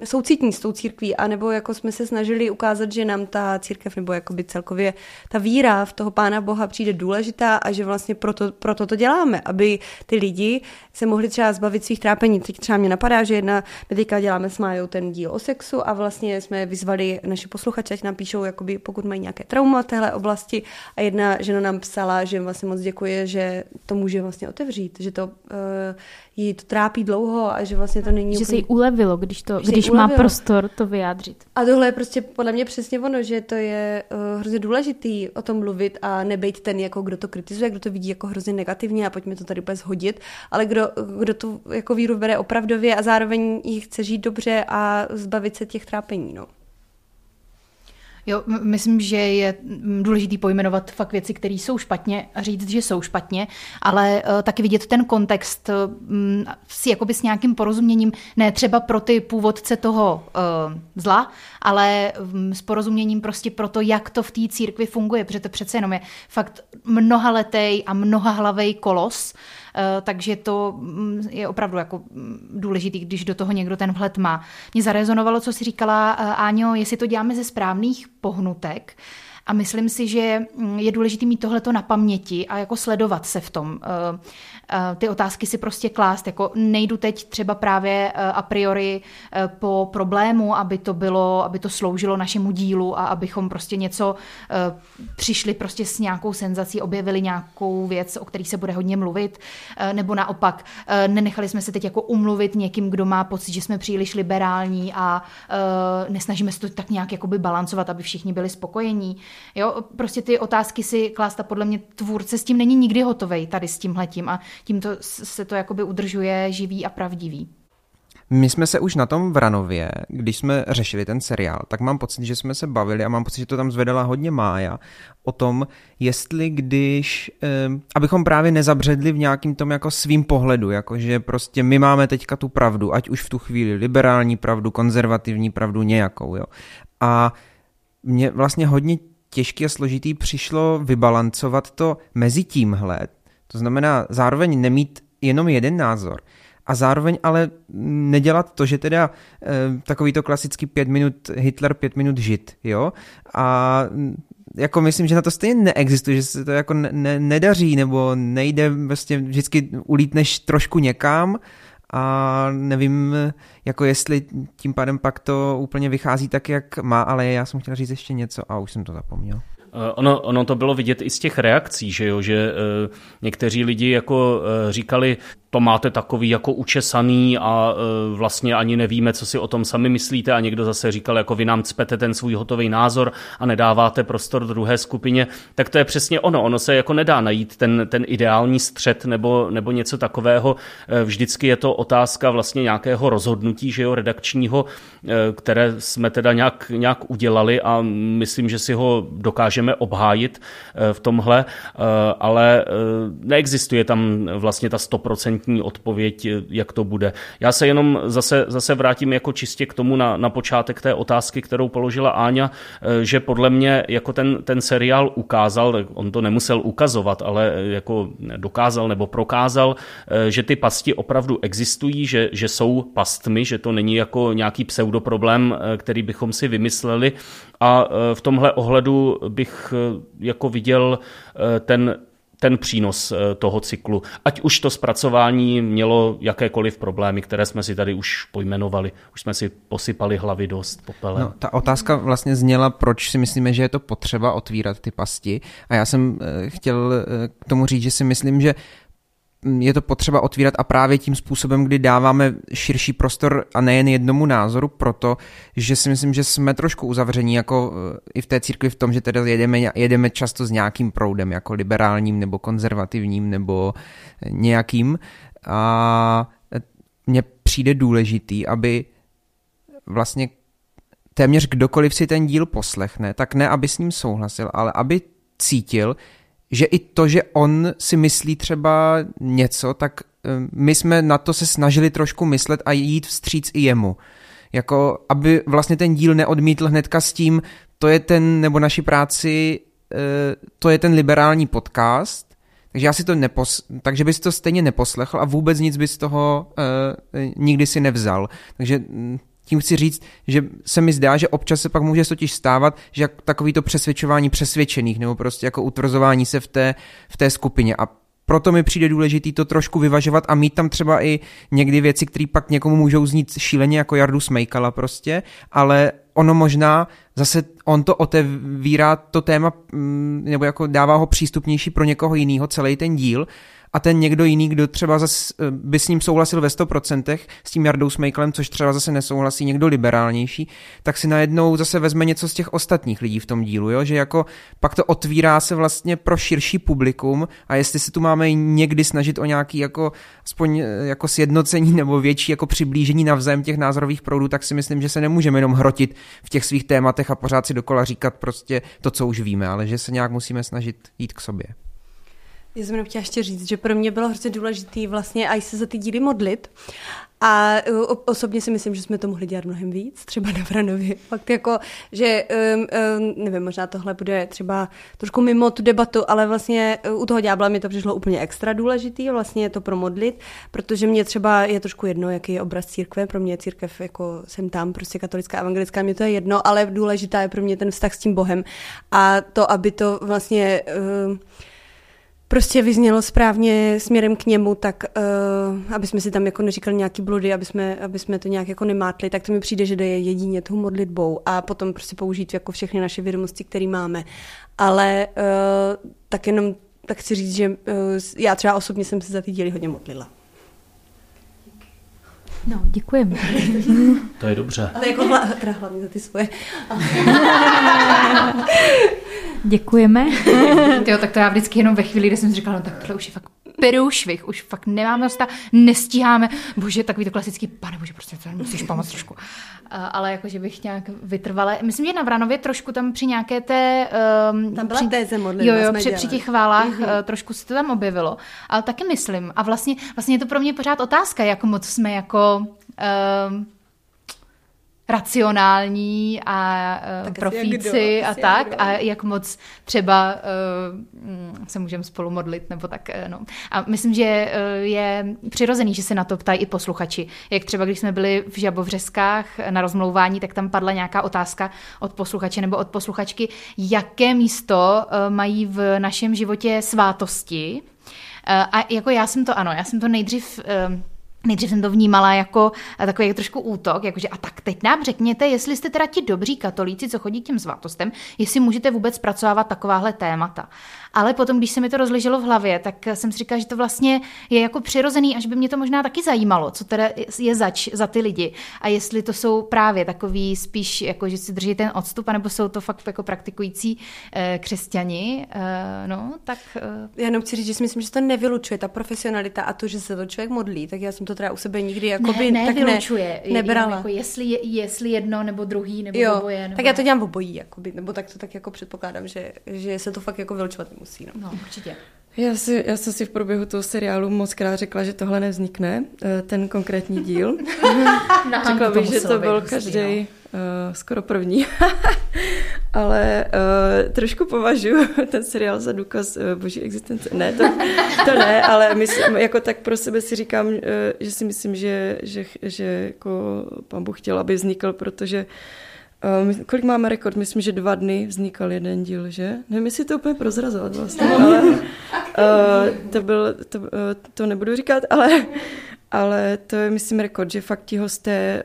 soucitní s tou církví, anebo jako jsme se snažili ukázat, že nám ta církev nebo jakoby celkově ta víra v toho Pána Boha přijde důležitá a že vlastně proto, proto to děláme, aby ty lidi se mohli třeba zbavit svých trápení. Teď třeba mě napadá, že jedna, my teďka děláme s Májou ten díl o sexu a vlastně jsme vyzvali naše posluchače, ať nám píšou, jakoby, pokud mají nějaké trauma v téhle oblasti a jedna žena nám psala, že vlastně moc děkuje, že to může vlastně otevřít, že to uh, jí to trápí dlouho a že vlastně to není Že úplně... se jí ulevilo, když, to, když má ulevilo. prostor to vyjádřit. A tohle je prostě podle mě přesně ono, že to je uh, hrozně důležitý o tom mluvit a nebejt ten, jako kdo to kritizuje, kdo to vidí jako hrozně negativně a pojďme to tady úplně zhodit, ale kdo, kdo tu jako víru bere opravdově a zároveň jí chce žít dobře a zbavit se těch trápení. No. Jo, myslím, že je důležitý pojmenovat fakt věci, které jsou špatně a říct, že jsou špatně, ale uh, taky vidět ten kontext um, s, jakoby s nějakým porozuměním, ne třeba pro ty původce toho uh, zla, ale um, s porozuměním prostě pro to, jak to v té církvi funguje, protože to přece jenom je fakt mnohaletej a mnohahlavej kolos, Uh, takže to mm, je opravdu jako mm, důležitý, když do toho někdo ten vhled má. Mě zarezonovalo, co si říkala, uh, Áňo, jestli to děláme ze správných pohnutek, a myslím si, že mm, je důležité mít tohleto na paměti a jako sledovat se v tom. Uh, Ty otázky si prostě klást, jako nejdu teď třeba právě a priori po problému, aby to bylo, aby to sloužilo našemu dílu a abychom prostě něco přišli prostě s nějakou senzací, objevili nějakou věc, o který se bude hodně mluvit, nebo naopak nenechali jsme se teď jako umluvit někým, kdo má pocit, že jsme příliš liberální a nesnažíme se to tak nějak jakoby balancovat, aby všichni byli spokojení. Jo, prostě ty otázky si klást a podle mě tvůrce s tím není nikdy hotovej tady s tímhletím a tímto se to jakoby udržuje živý a pravdivý. My jsme se už na tom Vranově, když jsme řešili ten seriál, tak mám pocit, že jsme se bavili a mám pocit, že to tam zvedala hodně Mája o tom, jestli když, eh, abychom právě nezabředli v nějakým tom jako svým pohledu, jako že prostě my máme teďka tu pravdu, ať už v tu chvíli liberální pravdu, konzervativní pravdu nějakou, jo. A mě vlastně hodně těžký a složitý přišlo vybalancovat to mezi tímhle, to znamená zároveň nemít jenom jeden názor, a zároveň ale nedělat to, že teda e, takový to klasický pět minut Hitler, pět minut žid, jo? A jako myslím, že na to stejně neexistuje, že se to jako ne, ne, nedaří, nebo nejde, vlastně vždycky ulítneš trošku někam a nevím, jako jestli tím pádem pak to úplně vychází tak, jak má, ale já jsem chtěl říct ještě něco a už jsem to zapomněl. Ono, ono to bylo vidět i z těch reakcí, že jo, že e, někteří lidi jako e, říkali, to máte takový jako učesaný a e, vlastně ani nevíme, co si o tom sami myslíte a někdo zase říkal, jako vy nám cpete ten svůj hotový názor a nedáváte prostor druhé skupině, tak to je přesně ono. Ono se jako nedá najít ten, ten ideální střed nebo, nebo něco takového. E, vždycky je to otázka vlastně nějakého rozhodnutí, že jo, redakčního, e, které jsme teda nějak, nějak udělali a myslím, že si ho dokážeme obhájit v tomhle, ale neexistuje tam vlastně ta stoprocentní odpověď, jak to bude. Já se jenom zase, zase vrátím jako čistě k tomu na, na počátek té otázky, kterou položila Áňa, že podle mě jako ten, ten seriál ukázal, on to nemusel ukazovat, ale jako dokázal nebo prokázal, že ty pasti opravdu existují, že, že jsou pastmi, že to není jako nějaký pseudoproblém, který bychom si vymysleli a v tomhle ohledu bych jako viděl ten ten přínos toho cyklu. Ať už to zpracování mělo jakékoliv problémy, které jsme si tady už pojmenovali. Už jsme si posypali hlavy dost popelem. No, ta otázka vlastně zněla, proč si myslíme, že je to potřeba otvírat ty pasti. A já jsem chtěl k tomu říct, že si myslím, že je to potřeba otvírat a právě tím způsobem, kdy dáváme širší prostor a nejen jednomu názoru, proto, že si myslím, že jsme trošku uzavření jako i v té církvi v tom, že teda jedeme, jedeme často s nějakým proudem, jako liberálním nebo konzervativním nebo nějakým. A mně přijde důležitý, aby vlastně téměř kdokoliv si ten díl poslechne, tak ne, aby s ním souhlasil, ale aby cítil, že i to, že on si myslí třeba něco, tak my jsme na to se snažili trošku myslet a jít vstříc i jemu. Jako, aby vlastně ten díl neodmítl hnedka s tím, to je ten, nebo naši práci, to je ten liberální podcast, Takže já si to nepos... takže bys to stejně neposlechl a vůbec nic bys z toho uh, nikdy si nevzal. Takže mm, tím chci říct, že se mi zdá, že občas se pak může totiž stávat, že takový to přesvědčování přesvědčených nebo prostě jako utvrzování se v té, v té skupině. A proto mi přijde důležitý to trošku vyvažovat a mít tam třeba i někdy věci, které pak někomu můžou znít šíleně jako Jardu Smejkala prostě, ale ono možná zase on to otevírá to téma, mm, nebo jako dává ho přístupnější pro někoho jiného celý ten díl a ten někdo jiný, kdo třeba zase eh, by s ním souhlasil ve 100%, s tím Jardou Smejklem, což třeba zase nesouhlasí někdo liberálnější, tak si najednou zase vezme něco z těch ostatních lidí v tom dílu, jo? že jako pak to otvírá se vlastně pro širší publikum a jestli se tu máme někdy snažit o nějaký jako aspoň eh, jako sjednocení nebo větší jako přiblížení navzájem těch názorových proudů, tak si myslím, že se nemůžeme jenom hrotit v těch svých tématech a pořád si dokola říkat prostě to, co už víme, ale že se nějak musíme snažit jít k sobě. Já jsem chtěla ještě říct, že pro mě bylo hrozně důležité vlastně i se za ty díly modlit. A uh, osobně si myslím, že jsme to mohli dělat mnohem víc, třeba na Vranově. Fakt jako, že um, um, nevím, možná tohle bude třeba trošku mimo tu debatu, ale vlastně uh, u toho ďábla mi to přišlo úplně extra důležitý, vlastně to promodlit, protože mě třeba je trošku jedno, jaký je obraz církve, pro mě je církev jako jsem tam, prostě katolická, evangelická, mě to je jedno, ale důležitá je pro mě ten vztah s tím Bohem a to, aby to vlastně uh, prostě vyznělo správně směrem k němu, tak uh, aby jsme si tam jako neříkali nějaký bludy, aby jsme, aby jsme to nějak jako nemátli, tak to mi přijde, že jde jedině tou modlitbou a potom prostě použít jako všechny naše vědomosti, které máme. Ale uh, tak jenom tak chci říct, že uh, já třeba osobně jsem se za ty díly hodně modlila. No, děkujeme. To je dobře. Ale jako hla, teda hlavně za ty svoje. Děkujeme. jo, tak to já vždycky jenom ve chvíli, kdy jsem si říkala, no tak tohle už je fakt perušvih, už fakt nemáme dosta, nestíháme. Bože, takový to klasický, pane bože, prostě to musíš pomoct trošku. Uh, ale jakože bych nějak vytrvala. Myslím, že na Vranově trošku tam při nějaké té... Um, tam byla při, téze modlitba. Jo, jo, při, při těch chválách uh, trošku se to tam objevilo. Ale taky myslím. A vlastně, vlastně je to pro mě pořád otázka, jak moc jsme jako... Um, racionální a uh, profíci a tak a jak moc třeba uh, se můžeme spolu modlit nebo tak. Uh, no. A myslím, že uh, je přirozený, že se na to ptají i posluchači. Jak třeba, když jsme byli v Žabovřeskách na rozmlouvání, tak tam padla nějaká otázka od posluchače nebo od posluchačky, jaké místo uh, mají v našem životě svátosti. Uh, a jako já jsem to, ano, já jsem to nejdřív uh, Nejdřív jsem to vnímala jako takový trošku útok, jakože a tak teď nám řekněte, jestli jste teda ti dobří katolíci, co chodí k těm svátostem, jestli můžete vůbec zpracovávat takováhle témata. Ale potom, když se mi to rozleželo v hlavě, tak jsem si říkala, že to vlastně je jako přirozený, až by mě to možná taky zajímalo, co teda je zač za ty lidi. A jestli to jsou právě takový spíš, jako že si drží ten odstup, anebo jsou to fakt jako praktikující eh, křesťani, eh, no, tak... Eh... Já jenom chci říct, že si myslím, že to nevylučuje, ta profesionalita a to, že se to člověk modlí, tak já jsem to teda u sebe nikdy jako ne, ne, tak vylučuje, ne, nebrala. Jako jestli, jestli jedno nebo druhý nebo jo, oboje. Nebo... Tak já to dělám obojí, jakoby, nebo tak to tak jako předpokládám, že, že se to fakt jako vylučovat nemusí. No, no určitě. Já, si, já jsem si v průběhu toho seriálu moc krát řekla, že tohle nevznikne, eh, ten konkrétní díl. řekla bych, že to byl každý no. uh, skoro první. Ale uh, trošku považuji ten seriál za důkaz uh, boží existence. Ne, to, to ne, ale myslím, jako tak pro sebe si říkám, uh, že si myslím, že, že, že jako pan Bůh chtěl, aby vznikl, protože uh, Uh, kolik máme rekord? Myslím, že dva dny vznikal jeden díl, že? Nevím, jestli to úplně prozrazovat vlastně, ale uh, to, byl, to, uh, to nebudu říkat, ale, ale to je, myslím, rekord, že fakt ti hosté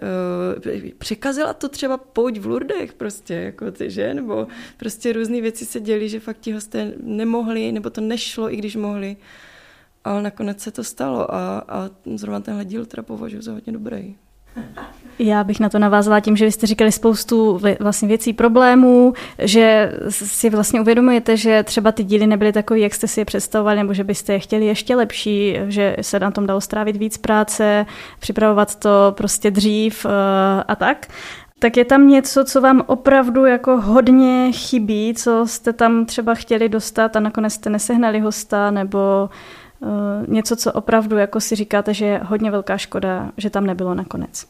uh, překazila to třeba pojď v Lurdech prostě, jako ty, že? Nebo prostě různé věci se děly, že fakt ti hosté nemohli, nebo to nešlo, i když mohli. Ale nakonec se to stalo a, a zrovna tenhle díl teda považuji za hodně dobrý. Já bych na to navázala tím, že vy jste říkali spoustu vlastně věcí, problémů, že si vlastně uvědomujete, že třeba ty díly nebyly takový, jak jste si je představovali, nebo že byste je chtěli ještě lepší, že se na tom dalo strávit víc práce, připravovat to prostě dřív eh, a tak. Tak je tam něco, co vám opravdu jako hodně chybí, co jste tam třeba chtěli dostat a nakonec jste nesehnali hosta, nebo uh, něco, co opravdu jako si říkáte, že je hodně velká škoda, že tam nebylo nakonec?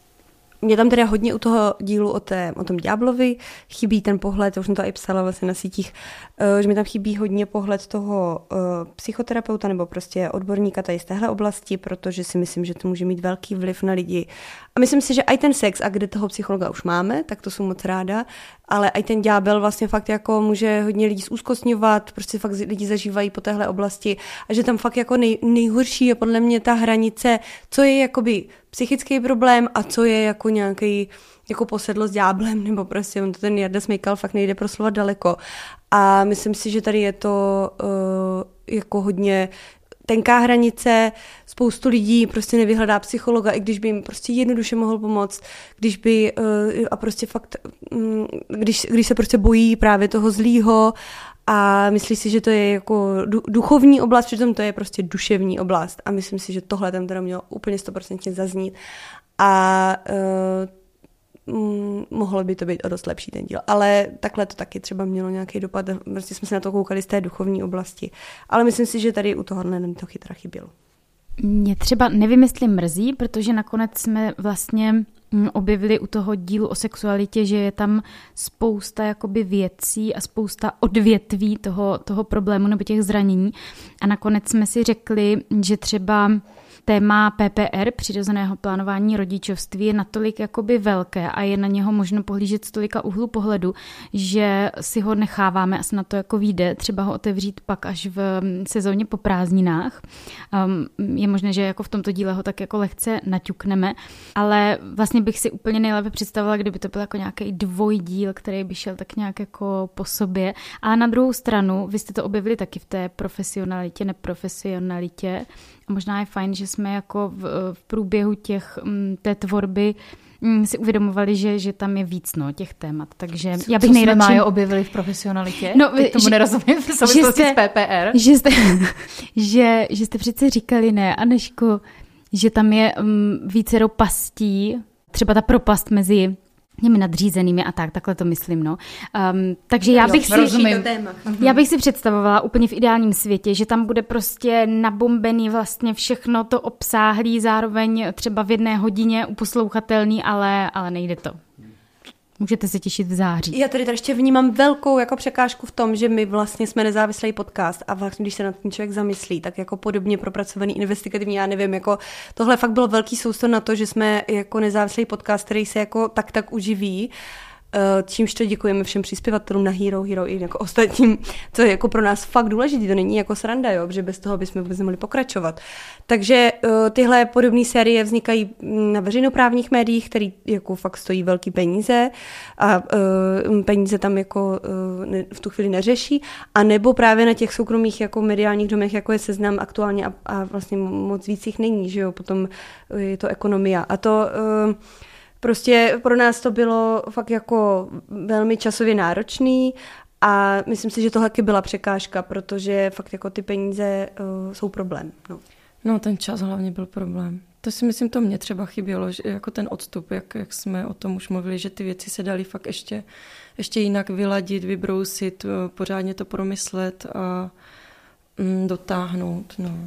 mě tam teda hodně u toho dílu o, té, o tom Ďáblovi chybí ten pohled, už jsem to i psala vlastně na sítích, uh, že mi tam chybí hodně pohled toho uh, psychoterapeuta nebo prostě odborníka tady z téhle oblasti, protože si myslím, že to může mít velký vliv na lidi. A myslím si, že i ten sex, a kde toho psychologa už máme, tak to jsem moc ráda, ale i ten ďábel vlastně fakt jako může hodně lidí zúzkostňovat, prostě fakt lidi zažívají po téhle oblasti a že tam fakt jako nej, nejhorší je podle mě ta hranice, co je jakoby psychický problém a co je jako nějaký jako posedlo s ďáblem, nebo prostě on to ten Jarda Smejkal fakt nejde slova daleko. A myslím si, že tady je to uh, jako hodně tenká hranice, spoustu lidí prostě nevyhledá psychologa, i když by jim prostě jednoduše mohl pomoct, když by uh, a prostě fakt, um, když, když se prostě bojí právě toho zlýho a myslí si, že to je jako duchovní oblast, přitom to je prostě duševní oblast a myslím si, že tohle tam teda mělo úplně stoprocentně zaznít. A uh, mohlo by to být o dost lepší ten díl. Ale takhle to taky třeba mělo nějaký dopad, prostě jsme se na to koukali z té duchovní oblasti. Ale myslím si, že tady u tohohle nám to chytra chybělo. Mě třeba nevím, jestli mrzí, protože nakonec jsme vlastně mm, objevili u toho dílu o sexualitě, že je tam spousta jakoby věcí a spousta odvětví toho, toho problému nebo těch zranění. A nakonec jsme si řekli, že třeba téma PPR, přirozeného plánování rodičovství, je natolik jakoby velké a je na něho možno pohlížet z tolika úhlu pohledu, že si ho necháváme a se na to jako vyjde, třeba ho otevřít pak až v sezóně po prázdninách. Um, je možné, že jako v tomto díle ho tak jako lehce naťukneme, ale vlastně bych si úplně nejlépe představila, kdyby to byl jako nějaký dvojdíl, který by šel tak nějak jako po sobě. A na druhou stranu, vy jste to objevili taky v té profesionalitě, neprofesionalitě, možná je fajn, že jsme jako v, v průběhu těch, mm, té tvorby mm, si uvědomovali, že, že tam je víc no, těch témat. Takže já bych Co nejradši... jsme objevili v profesionalitě? No, Teď tomu že, nerozumím v souvislosti s PPR. Že jste, že, že jste přece říkali ne, Aneško, že tam je um, vícero pastí, třeba ta propast mezi těmi nadřízenými a tak, takhle to myslím, no. Um, takže já bych, jo, si, já bych si představovala úplně v ideálním světě, že tam bude prostě nabombený vlastně všechno to obsáhlý, zároveň třeba v jedné hodině uposlouchatelný, ale, ale nejde to. Můžete se těšit v září. Já tady, tady ještě vnímám velkou jako překážku v tom, že my vlastně jsme nezávislý podcast a vlastně, když se na ten člověk zamyslí, tak jako podobně propracovaný investigativní, já nevím, jako tohle fakt bylo velký sousto na to, že jsme jako nezávislý podcast, který se jako tak tak uživí čímž to děkujeme všem přispěvatelům na Hero, Hero i jako ostatním, co je jako pro nás fakt důležité, to není jako sranda, jo, protože bez toho bychom vůbec nemohli pokračovat. Takže uh, tyhle podobné série vznikají na veřejnoprávních médiích, který jako fakt stojí velký peníze a uh, peníze tam jako v tu chvíli neřeší, a nebo právě na těch soukromých jako mediálních domech, jako je seznam aktuálně a, a vlastně moc víc jich není, že jo, potom je to ekonomia. A to uh, Prostě pro nás to bylo fakt jako velmi časově náročný a myslím si, že tohle byla překážka, protože fakt jako ty peníze uh, jsou problém. No. no ten čas hlavně byl problém. To si myslím, to mě třeba chybělo, že jako ten odstup, jak, jak jsme o tom už mluvili, že ty věci se daly fakt ještě, ještě jinak vyladit, vybrousit, eh, pořádně to promyslet a mm, dotáhnout. No.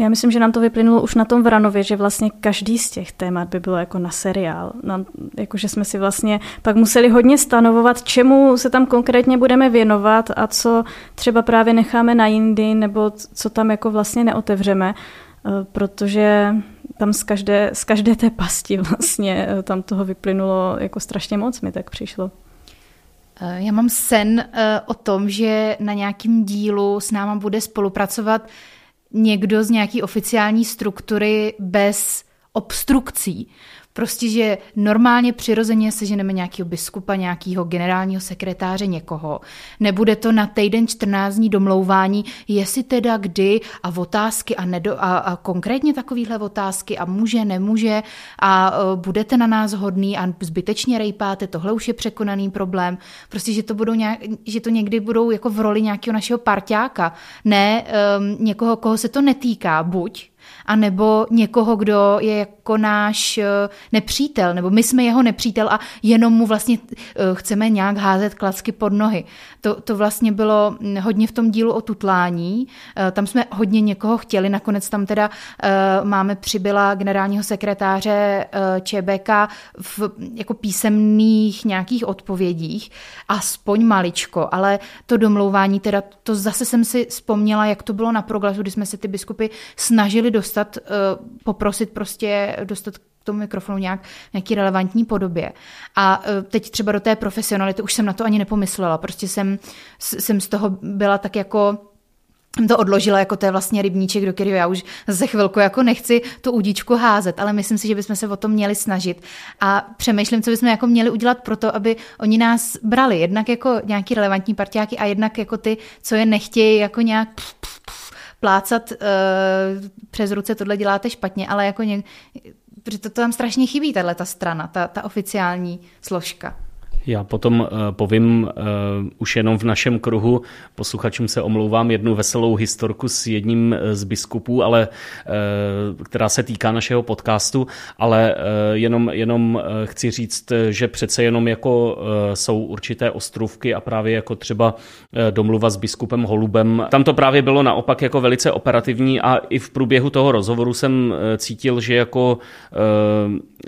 Já myslím, že nám to vyplynulo už na tom Vranově, že vlastně každý z těch témat by bylo jako na seriál. Na, jako, že jsme si vlastně pak museli hodně stanovovat, čemu se tam konkrétně budeme věnovat a co třeba právě necháme na jindy, nebo co tam jako vlastně neotevřeme, eh, protože tam z každé, z každé té pasti vlastně eh, tam toho vyplynulo jako strašně moc, mi tak přišlo. Eh, já mám sen o tom, že na nějakým dílu s náma bude spolupracovat někdo z nějaký oficiální struktury bez obstrukcí. Prostě, že normálně přirozeně seženeme nějakého biskupa, nějakého generálního sekretáře, někoho. Nebude to na týden 14 dní domlouvání, jestli teda kdy a otázky a, nedo, a, a konkrétně takovýhle otázky a může, nemůže a uh, budete na nás hodný a zbytečně rejpáte, tohle už je překonaný problém. Prostě, že to, budou nějak, že to někdy budou jako v roli nějakého našeho parťáka, ne um, někoho, koho se to netýká, buď, A nebo někoho, kdo je jako náš eh, nepřítel, nebo my jsme jeho nepřítel a jenom mu vlastně eh, chceme nějak házet klacky pod nohy. To, to vlastně bylo hm, hodně v tom dílu o tutlání. Eh, tam jsme hodně někoho chtěli, nakonec tam teda máme přibyla generálního sekretáře ČBK v jako písemných nějakých odpovědích, aspoň maličko, ale to domlouvání, teda to zase jsem si vzpomněla, jak to bylo na proglasu, kdy jsme se ty biskupy snažili dostat, eh, poprosit prostě dostat k tomu mikrofonu nějak, nějaký relevantní podobě. A eh, teď třeba do té profesionality už jsem na to ani nepomyslela. Prostě jsem, jsem z toho byla tak jako to odložila jako to je vlastně rybníček, do kterého já už za chvilku jako nechci tu udíčku házet, ale myslím si, že bychom se o to měli snažit a přemýšlím, co bychom jako měli udělat pro to, aby oni nás brali, jednak jako nějaký relevantní partiáky a jednak jako ty, co je nechtějí jako nějak pf, pf, pf, plácat uh, přes ruce, tohle děláte špatně, ale jako něk, protože to, tam strašně chybí, tahle ta strana, ta, ta oficiální složka. Já potom uh, povím uh, už jenom v našem kruhu, posluchačům se omlouvám, jednu veselou historku s jedním eh, z biskupů, ale, která se týká našeho podcastu, ale jenom, jenom chci říct, že přece jenom jako jsou určité ostrůvky a právě jako třeba domluva s biskupem Holubem. Tam to právě bylo naopak jako velice operativní a i v průběhu toho rozhovoru jsem cítil, že jako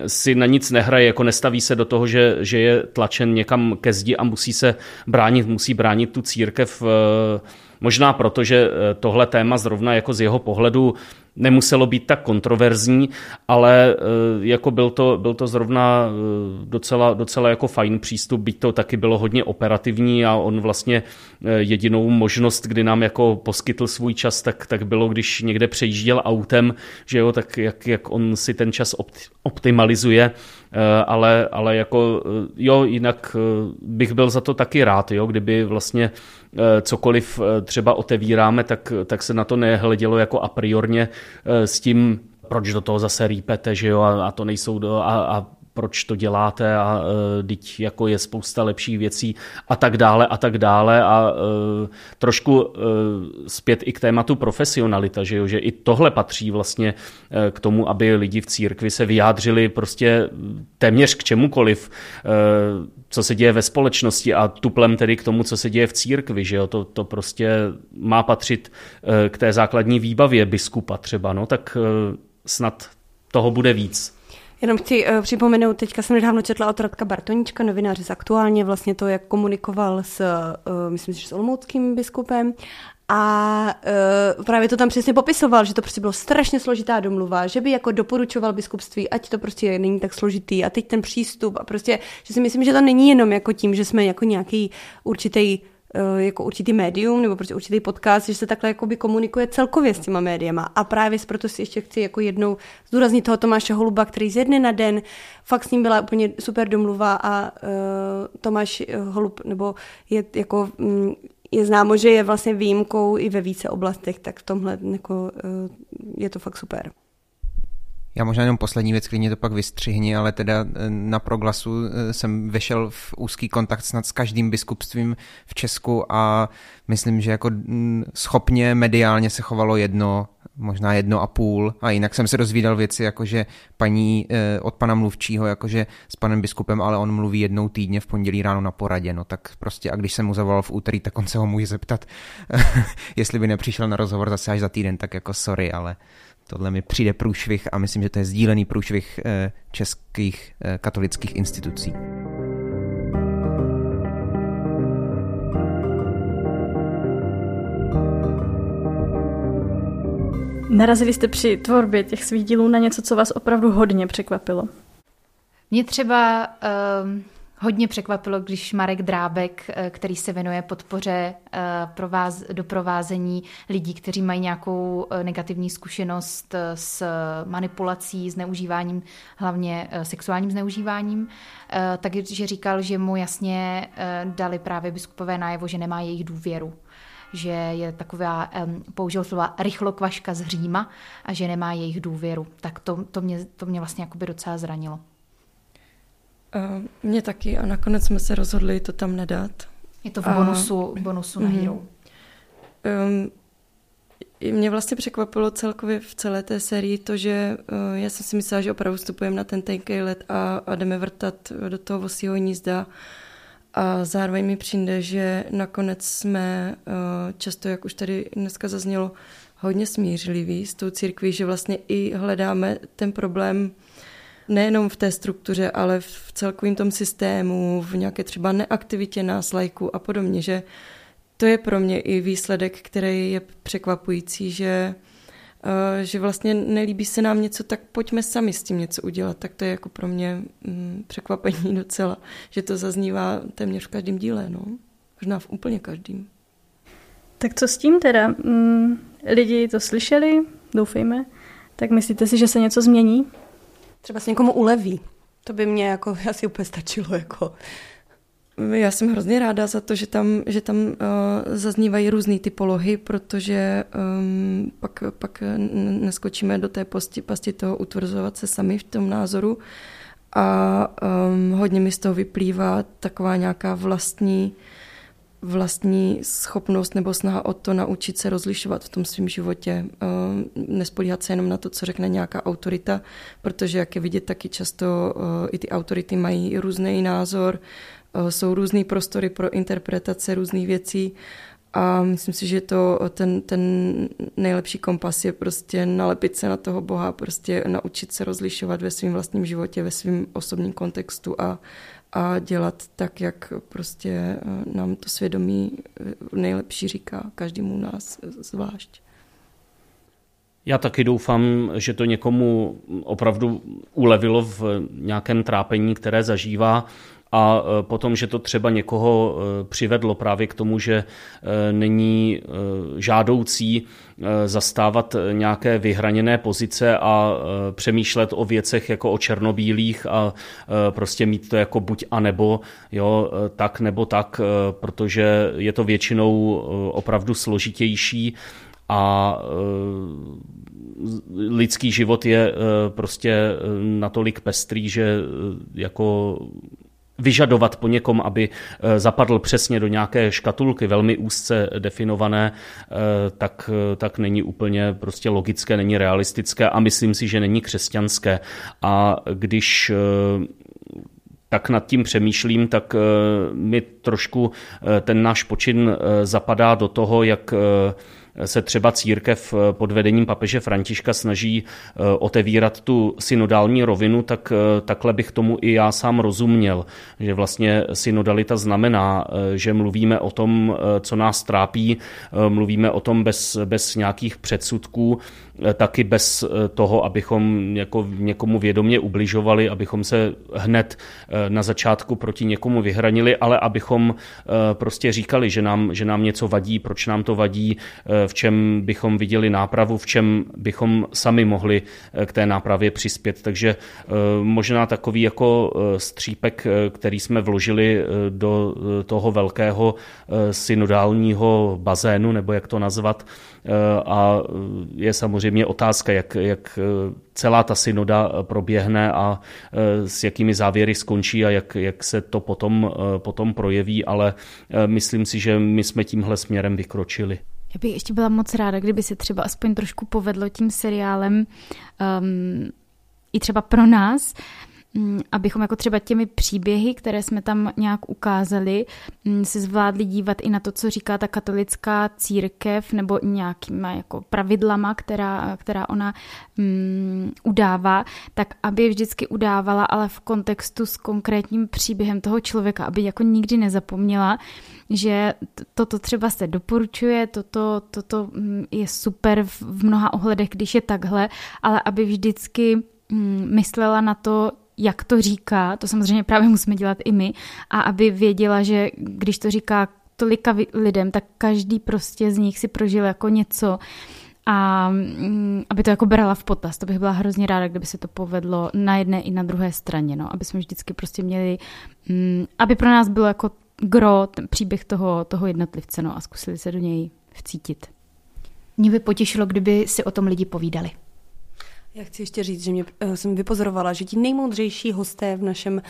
si na nic nehraje, jako nestaví se do toho, že, že je tlačen někam ke zdi a musí se bránit, musí bránit tu církev eh, Možná proto, že eh, tohle téma zrovna jako z jeho pohledu nemuselo být tak kontroverzní, ale eh, jako byl to, byl to zrovna docela, docela jako fajn přístup, byť to taky bylo hodně operativní a on vlastně jedinou možnost, kdy nám jako poskytl svůj čas, tak, tak bylo, když někde přejížděl autem, že jo, tak jak, jak on si ten čas optimalizuje, ale, ale jako eh, jo, jinak eh, bych byl za to taky rád, jo, kdyby vlastně cokoliv třeba otevíráme, tak, tak se na to nehledělo jako a priorně s tím, proč do toho zase rýpete, že jo, a, a to nejsou do, a, a proč to děláte a teď jako je spousta lepších věcí a tak dále a tak dále a uh, trošku uh, zpět i k tématu profesionalita, že, jo, že i tohle patří vlastně uh, k tomu, aby lidi v církvi se vyjádřili prostě téměř k čemukoliv, co se děje ve společnosti a tuplem tedy k tomu, co se děje v církvi, že jo, to, to prostě má patřit k té základní výbavě biskupa třeba, no, tak snad toho bude víc. Jenom chci uh, připomenout, teďka jsem nedávno četla od Radka Bartonička, novináře z Aktuálně, vlastně to, jak komunikoval s, uh, myslím, že s olmouckým biskupem. A uh, právě to tam přesně popisoval, že to prostě bylo strašně složitá domluva, že by jako doporučoval biskupství, ať to prostě není tak složitý a teď ten přístup a prostě, že si myslím, že to není jenom jako tím, že jsme jako nějaký určitý jako určitý médium nebo prostě určitý podcast, že se takhle jakoby komunikuje celkově s těma médiama. A právě proto si ještě chci jako jednou zdůraznit toho Tomáše Holuba, který z jedny na den, fakt s ním byla úplně super domluva a uh, Tomáš eh, Holub, nebo je jako um, je známo, že je vlastně výjimkou i ve více oblastech, tak v tomhle jako, je to fakt super. Já možná jenom poslední věc, klidně to pak vystřihni, ale teda eh, na proglasu eh, jsem vešel v úzký kontakt snad s každým biskupstvím v Česku a myslím, že jako mm, schopně mediálně se chovalo jedno, možná jedno a půl. A jinak jsem se dozvídal věci, jakože paní eh, od pana mluvčího, jakože s panem biskupem, ale on mluví jednou týdně v pondělí ráno na poradě, no tak prostě a když jsem mu zavolal v úterý, tak on se ho může zeptat, jestli by nepřišel na rozhovor zase až za týden, tak jako sorry, ale Tohle mi přijde průšvih a myslím, že to je sdílený průšvih eh, českých eh, katolických institucí. Narazili jste při tvorbě těch svých dílů na něco, co vás opravdu hodně překvapilo? Mě třeba um, hodně překvapilo, když Marek Drábek, eh, který se věnuje podpoře eh, prováz, doprovázení lidí, kteří mají nějakou eh, negativní zkušenost s manipulací, zneužíváním, hlavně sexuálním zneužíváním, takže říkal, že mu jasně dali právě biskupové najevo, že nemá jejich důvěru že je taková, použil slova rychlokvaška z Říma a že nemá jejich důvěru. Tak to, to, mě, to mě vlastně jakoby docela zranilo. Mě taky a nakonec jsme se rozhodli to tam nedat. Je to v bonusu, a, bonusu na mhm. Hero. Um, mě vlastně překvapilo celkově v celé té sérii to, že uh, já jsem si myslela, že opravdu vstupujeme na ten tenkej let a, a jdeme vrtat do toho vosího nízda. A zároveň mi přijde, že nakonec jsme uh, často, jak už tady dneska zaznělo, hodně smířliví s tou církví, že vlastně i hledáme ten problém nejenom v té struktuře, ale v celkovém tom systému, v nějaké třeba neaktivitě nás, lajků a podobně, že to je pro mě i výsledek, který je překvapující, že, uh, že vlastně nelíbí se nám něco, tak pojďme sami s tím něco udělat. Tak to je jako pro mě um, překvapení docela, že to zaznívá téměř v každém díle, no. Možná v úplně každém. Tak co s tím teda? Mm, lidi to slyšeli, doufejme. Tak myslíte si, že se něco změní? Třeba se někomu uleví. To by mě jako asi úplně stačilo. Jako. Já jsem hrozně ráda za to, že tam, že tam uh, zaznívají různé ty polohy, protože um, pak, pak neskočíme do té posti, pasti toho utvrzovat se sami v tom názoru a um, hodně mi z toho vyplývá taková nějaká vlastní vlastní schopnost nebo snaha o to naučit se rozlišovat v tom svém životě, uh, nespolíhat se jenom na to, co řekne nějaká autorita, protože jak je vidět, taky často uh, i ty autority mají různý názor, Eh, jsou různé prostory pro interpretace různých věcí a myslím si, že to ten, ten nejlepší kompas je prostě nalepit se na toho Boha, prostě naučit se rozlišovat ve svém vlastním životě, ve svém osobním kontextu a, a dělat tak, jak prostě eh, nám to svědomí eh, nejlepší říká každému nás zvlášť. Já taky doufám, že to někomu opravdu ulevilo v nějakém trápení, které zažívá a e, potom, že to třeba někoho e, přivedlo právě k tomu, že e, není žádoucí zastávat nějaké vyhraněné pozice a přemýšlet o věcech jako o černobílých a prostě mít to jako buď a nebo, jo, tak nebo tak, protože je to většinou opravdu složitější a lidský život je prostě natolik pestrý, že jako vyžadovat po někom, aby eh, zapadl přesně do nějaké škatulky velmi úzce definované, eh, tak, eh, tak není úplně prostě logické, není realistické a myslím si, že není křesťanské. A když tak nad tím přemýšlím, tak mi trošku ten náš počin zapadá do toho, jak se třeba církev eh, pod vedením papeže Františka snaží eh, otevírat tu synodální rovinu, tak eh, takhle bych tomu i já sám rozuměl, že vlastně synodalita znamená, že mluvíme o tom, co nás trápí, mluvíme o tom bez, bez nějakých předsudků, taky bez toho, abychom jako někomu vědomě ubližovali, abychom se hned na začátku proti někomu vyhranili, ale abychom prostě říkali, že nám, že nám něco vadí, proč nám to vadí, v čem bychom viděli nápravu, v čem bychom sami mohli eh, k té nápravě přispět. Takže eh, možná takový jako eh, střípek, který jsme vložili do toho velkého synodálního bazénu, nebo jak to nazvat, a je samozřejmě otázka, jak, jak celá ta synoda proběhne a s jakými závěry skončí a jak, jak se to potom, potom projeví, ale myslím si, že my jsme tímhle směrem vykročili. Já bych ještě byla moc ráda, kdyby se třeba aspoň trošku povedlo tím seriálem um, i třeba pro nás, um, abychom jako třeba těmi příběhy, které jsme tam nějak ukázali, um, si zvládli dívat i na to, co říká ta katolická církev nebo nějakýma jako pravidlama, která, která ona um, udává, tak aby vždycky udávala, ale v kontextu s konkrétním příběhem toho člověka, aby jako nikdy nezapomněla, že toto třeba se doporučuje, toto, toto mm, je super v mnoha ohledech, když je takhle, ale aby vždycky mm, myslela na to, jak to říká, to samozřejmě právě musíme dělat i my, a aby věděla, že když to říká tolika lidem, tak každý prostě z nich si prožil jako něco a mm, aby to jako brala v potaz. To bych byla hrozně ráda, kdyby se to povedlo na jedné i na druhé straně, no, aby jsme vždycky prostě měli, aby pro nás bylo jako gro, ten příběh toho, toho jednotlivce no, a zkusili se do něj vcítit. Mě by potěšilo, kdyby si o tom lidi povídali. Já chci ještě říct, že mě, uh, jsem vypozorovala, že ti nejmoudřejší hosté v, našem,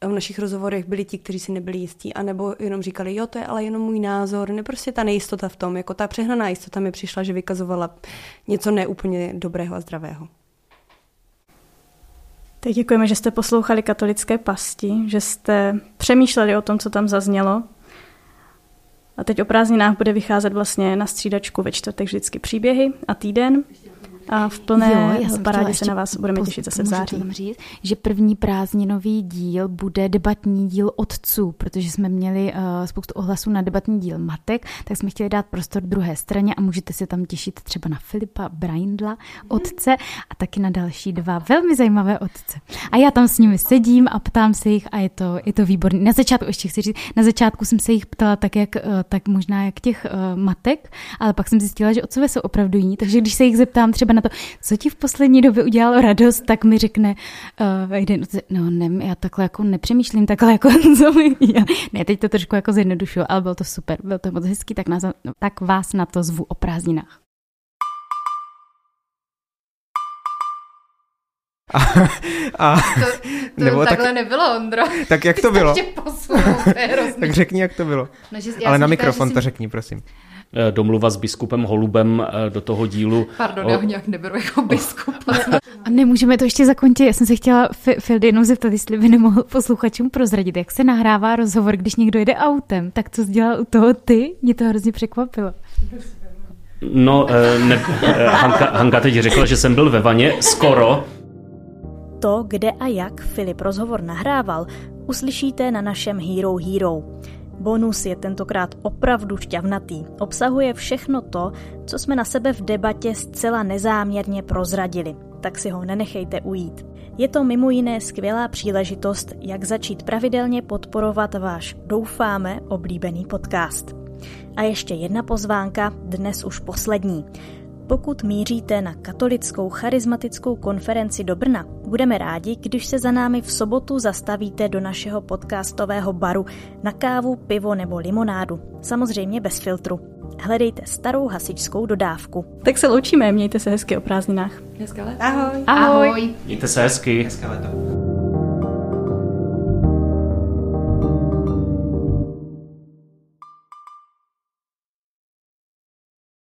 v našich rozhovorech byli ti, kteří si nebyli jistí, anebo jenom říkali, jo, to je ale jenom můj názor, ne prostě ta nejistota v tom, jako ta přehnaná jistota mi přišla, že vykazovala něco neúplně dobrého a zdravého. Tak děkujeme, že jste poslouchali katolické pasti, že jste přemýšleli o tom, co tam zaznělo. A teď o prázdninách bude vycházet vlastně na střídačku ve čtvrtek vždycky příběhy a týden. A v plné jo, já jsem parádě se na vás budeme těšit zase v září. Tam říct, že první prázdninový díl bude debatní díl otců, protože jsme měli uh, spoustu ohlasů na debatní díl matek, tak jsme chtěli dát prostor druhé straně a můžete se tam těšit třeba na Filipa Braindla, otce, a taky na další dva velmi zajímavé otce. A já tam s nimi sedím a ptám se jich a je to, je to výborné. Na začátku ještě chci říct, na začátku jsem se jich ptala tak, jak, uh, tak možná jak těch uh, matek, ale pak jsem zjistila, že otcové jsou opravdu jiní, takže když se jich zeptám třeba na to, co ti v poslední době udělalo radost, tak mi řekne, uh, jeden, no ne, já takhle jako nepřemýšlím, takhle jako, co mi, já, ne, teď to trošku jako zjednodušuju, ale bylo to super, bylo to moc hezký, tak, nás, no, tak vás na to zvu o prázdninách. A, a, to, to nebo takhle tak, nebylo, Ondro. Tak jak to bylo? tak řekni, jak to bylo. No, že, Ale na mikrofon to řekni, prosím. Eh, domluva s biskupem Holubem eh, do toho dílu. Pardon, o... já ho nějak neberu jako biskup. A nemůžeme to ještě zakončit. Já jsem se chtěla Fildy jenom zeptat, jestli by nemohl posluchačům prozradit, jak se nahrává rozhovor, když někdo jede autem. Tak co jsi dělal u toho ty? Mě to hrozně překvapilo. No, eh, ne, Hanka, Hanka teď řekla, že jsem byl ve vaně skoro. To, kde a jak Filip rozhovor nahrával, uslyšíte na našem Hero Hero. Bonus je tentokrát opravdu šťavnatý. Obsahuje všechno to, co jsme na sebe v debatě zcela nezáměrně prozradili. Tak si ho nenechejte ujít. Je to mimo jiné skvělá příležitost, jak začít pravidelně podporovat váš, doufáme, oblíbený podcast. A ještě jedna pozvánka, dnes už poslední. Pokud míříte na katolickou charismatickou konferenci do Brna, budeme rádi, když se za námi v sobotu zastavíte do našeho podcastového baru na kávu, pivo nebo limonádu. Samozřejmě bez filtru. Hledejte starou hasičskou dodávku. Tak se loučíme, mějte se hezky o prázdninách. Hezké Ahoj. Ahoj. Ahoj. Mějte se hezky. Hezké leto.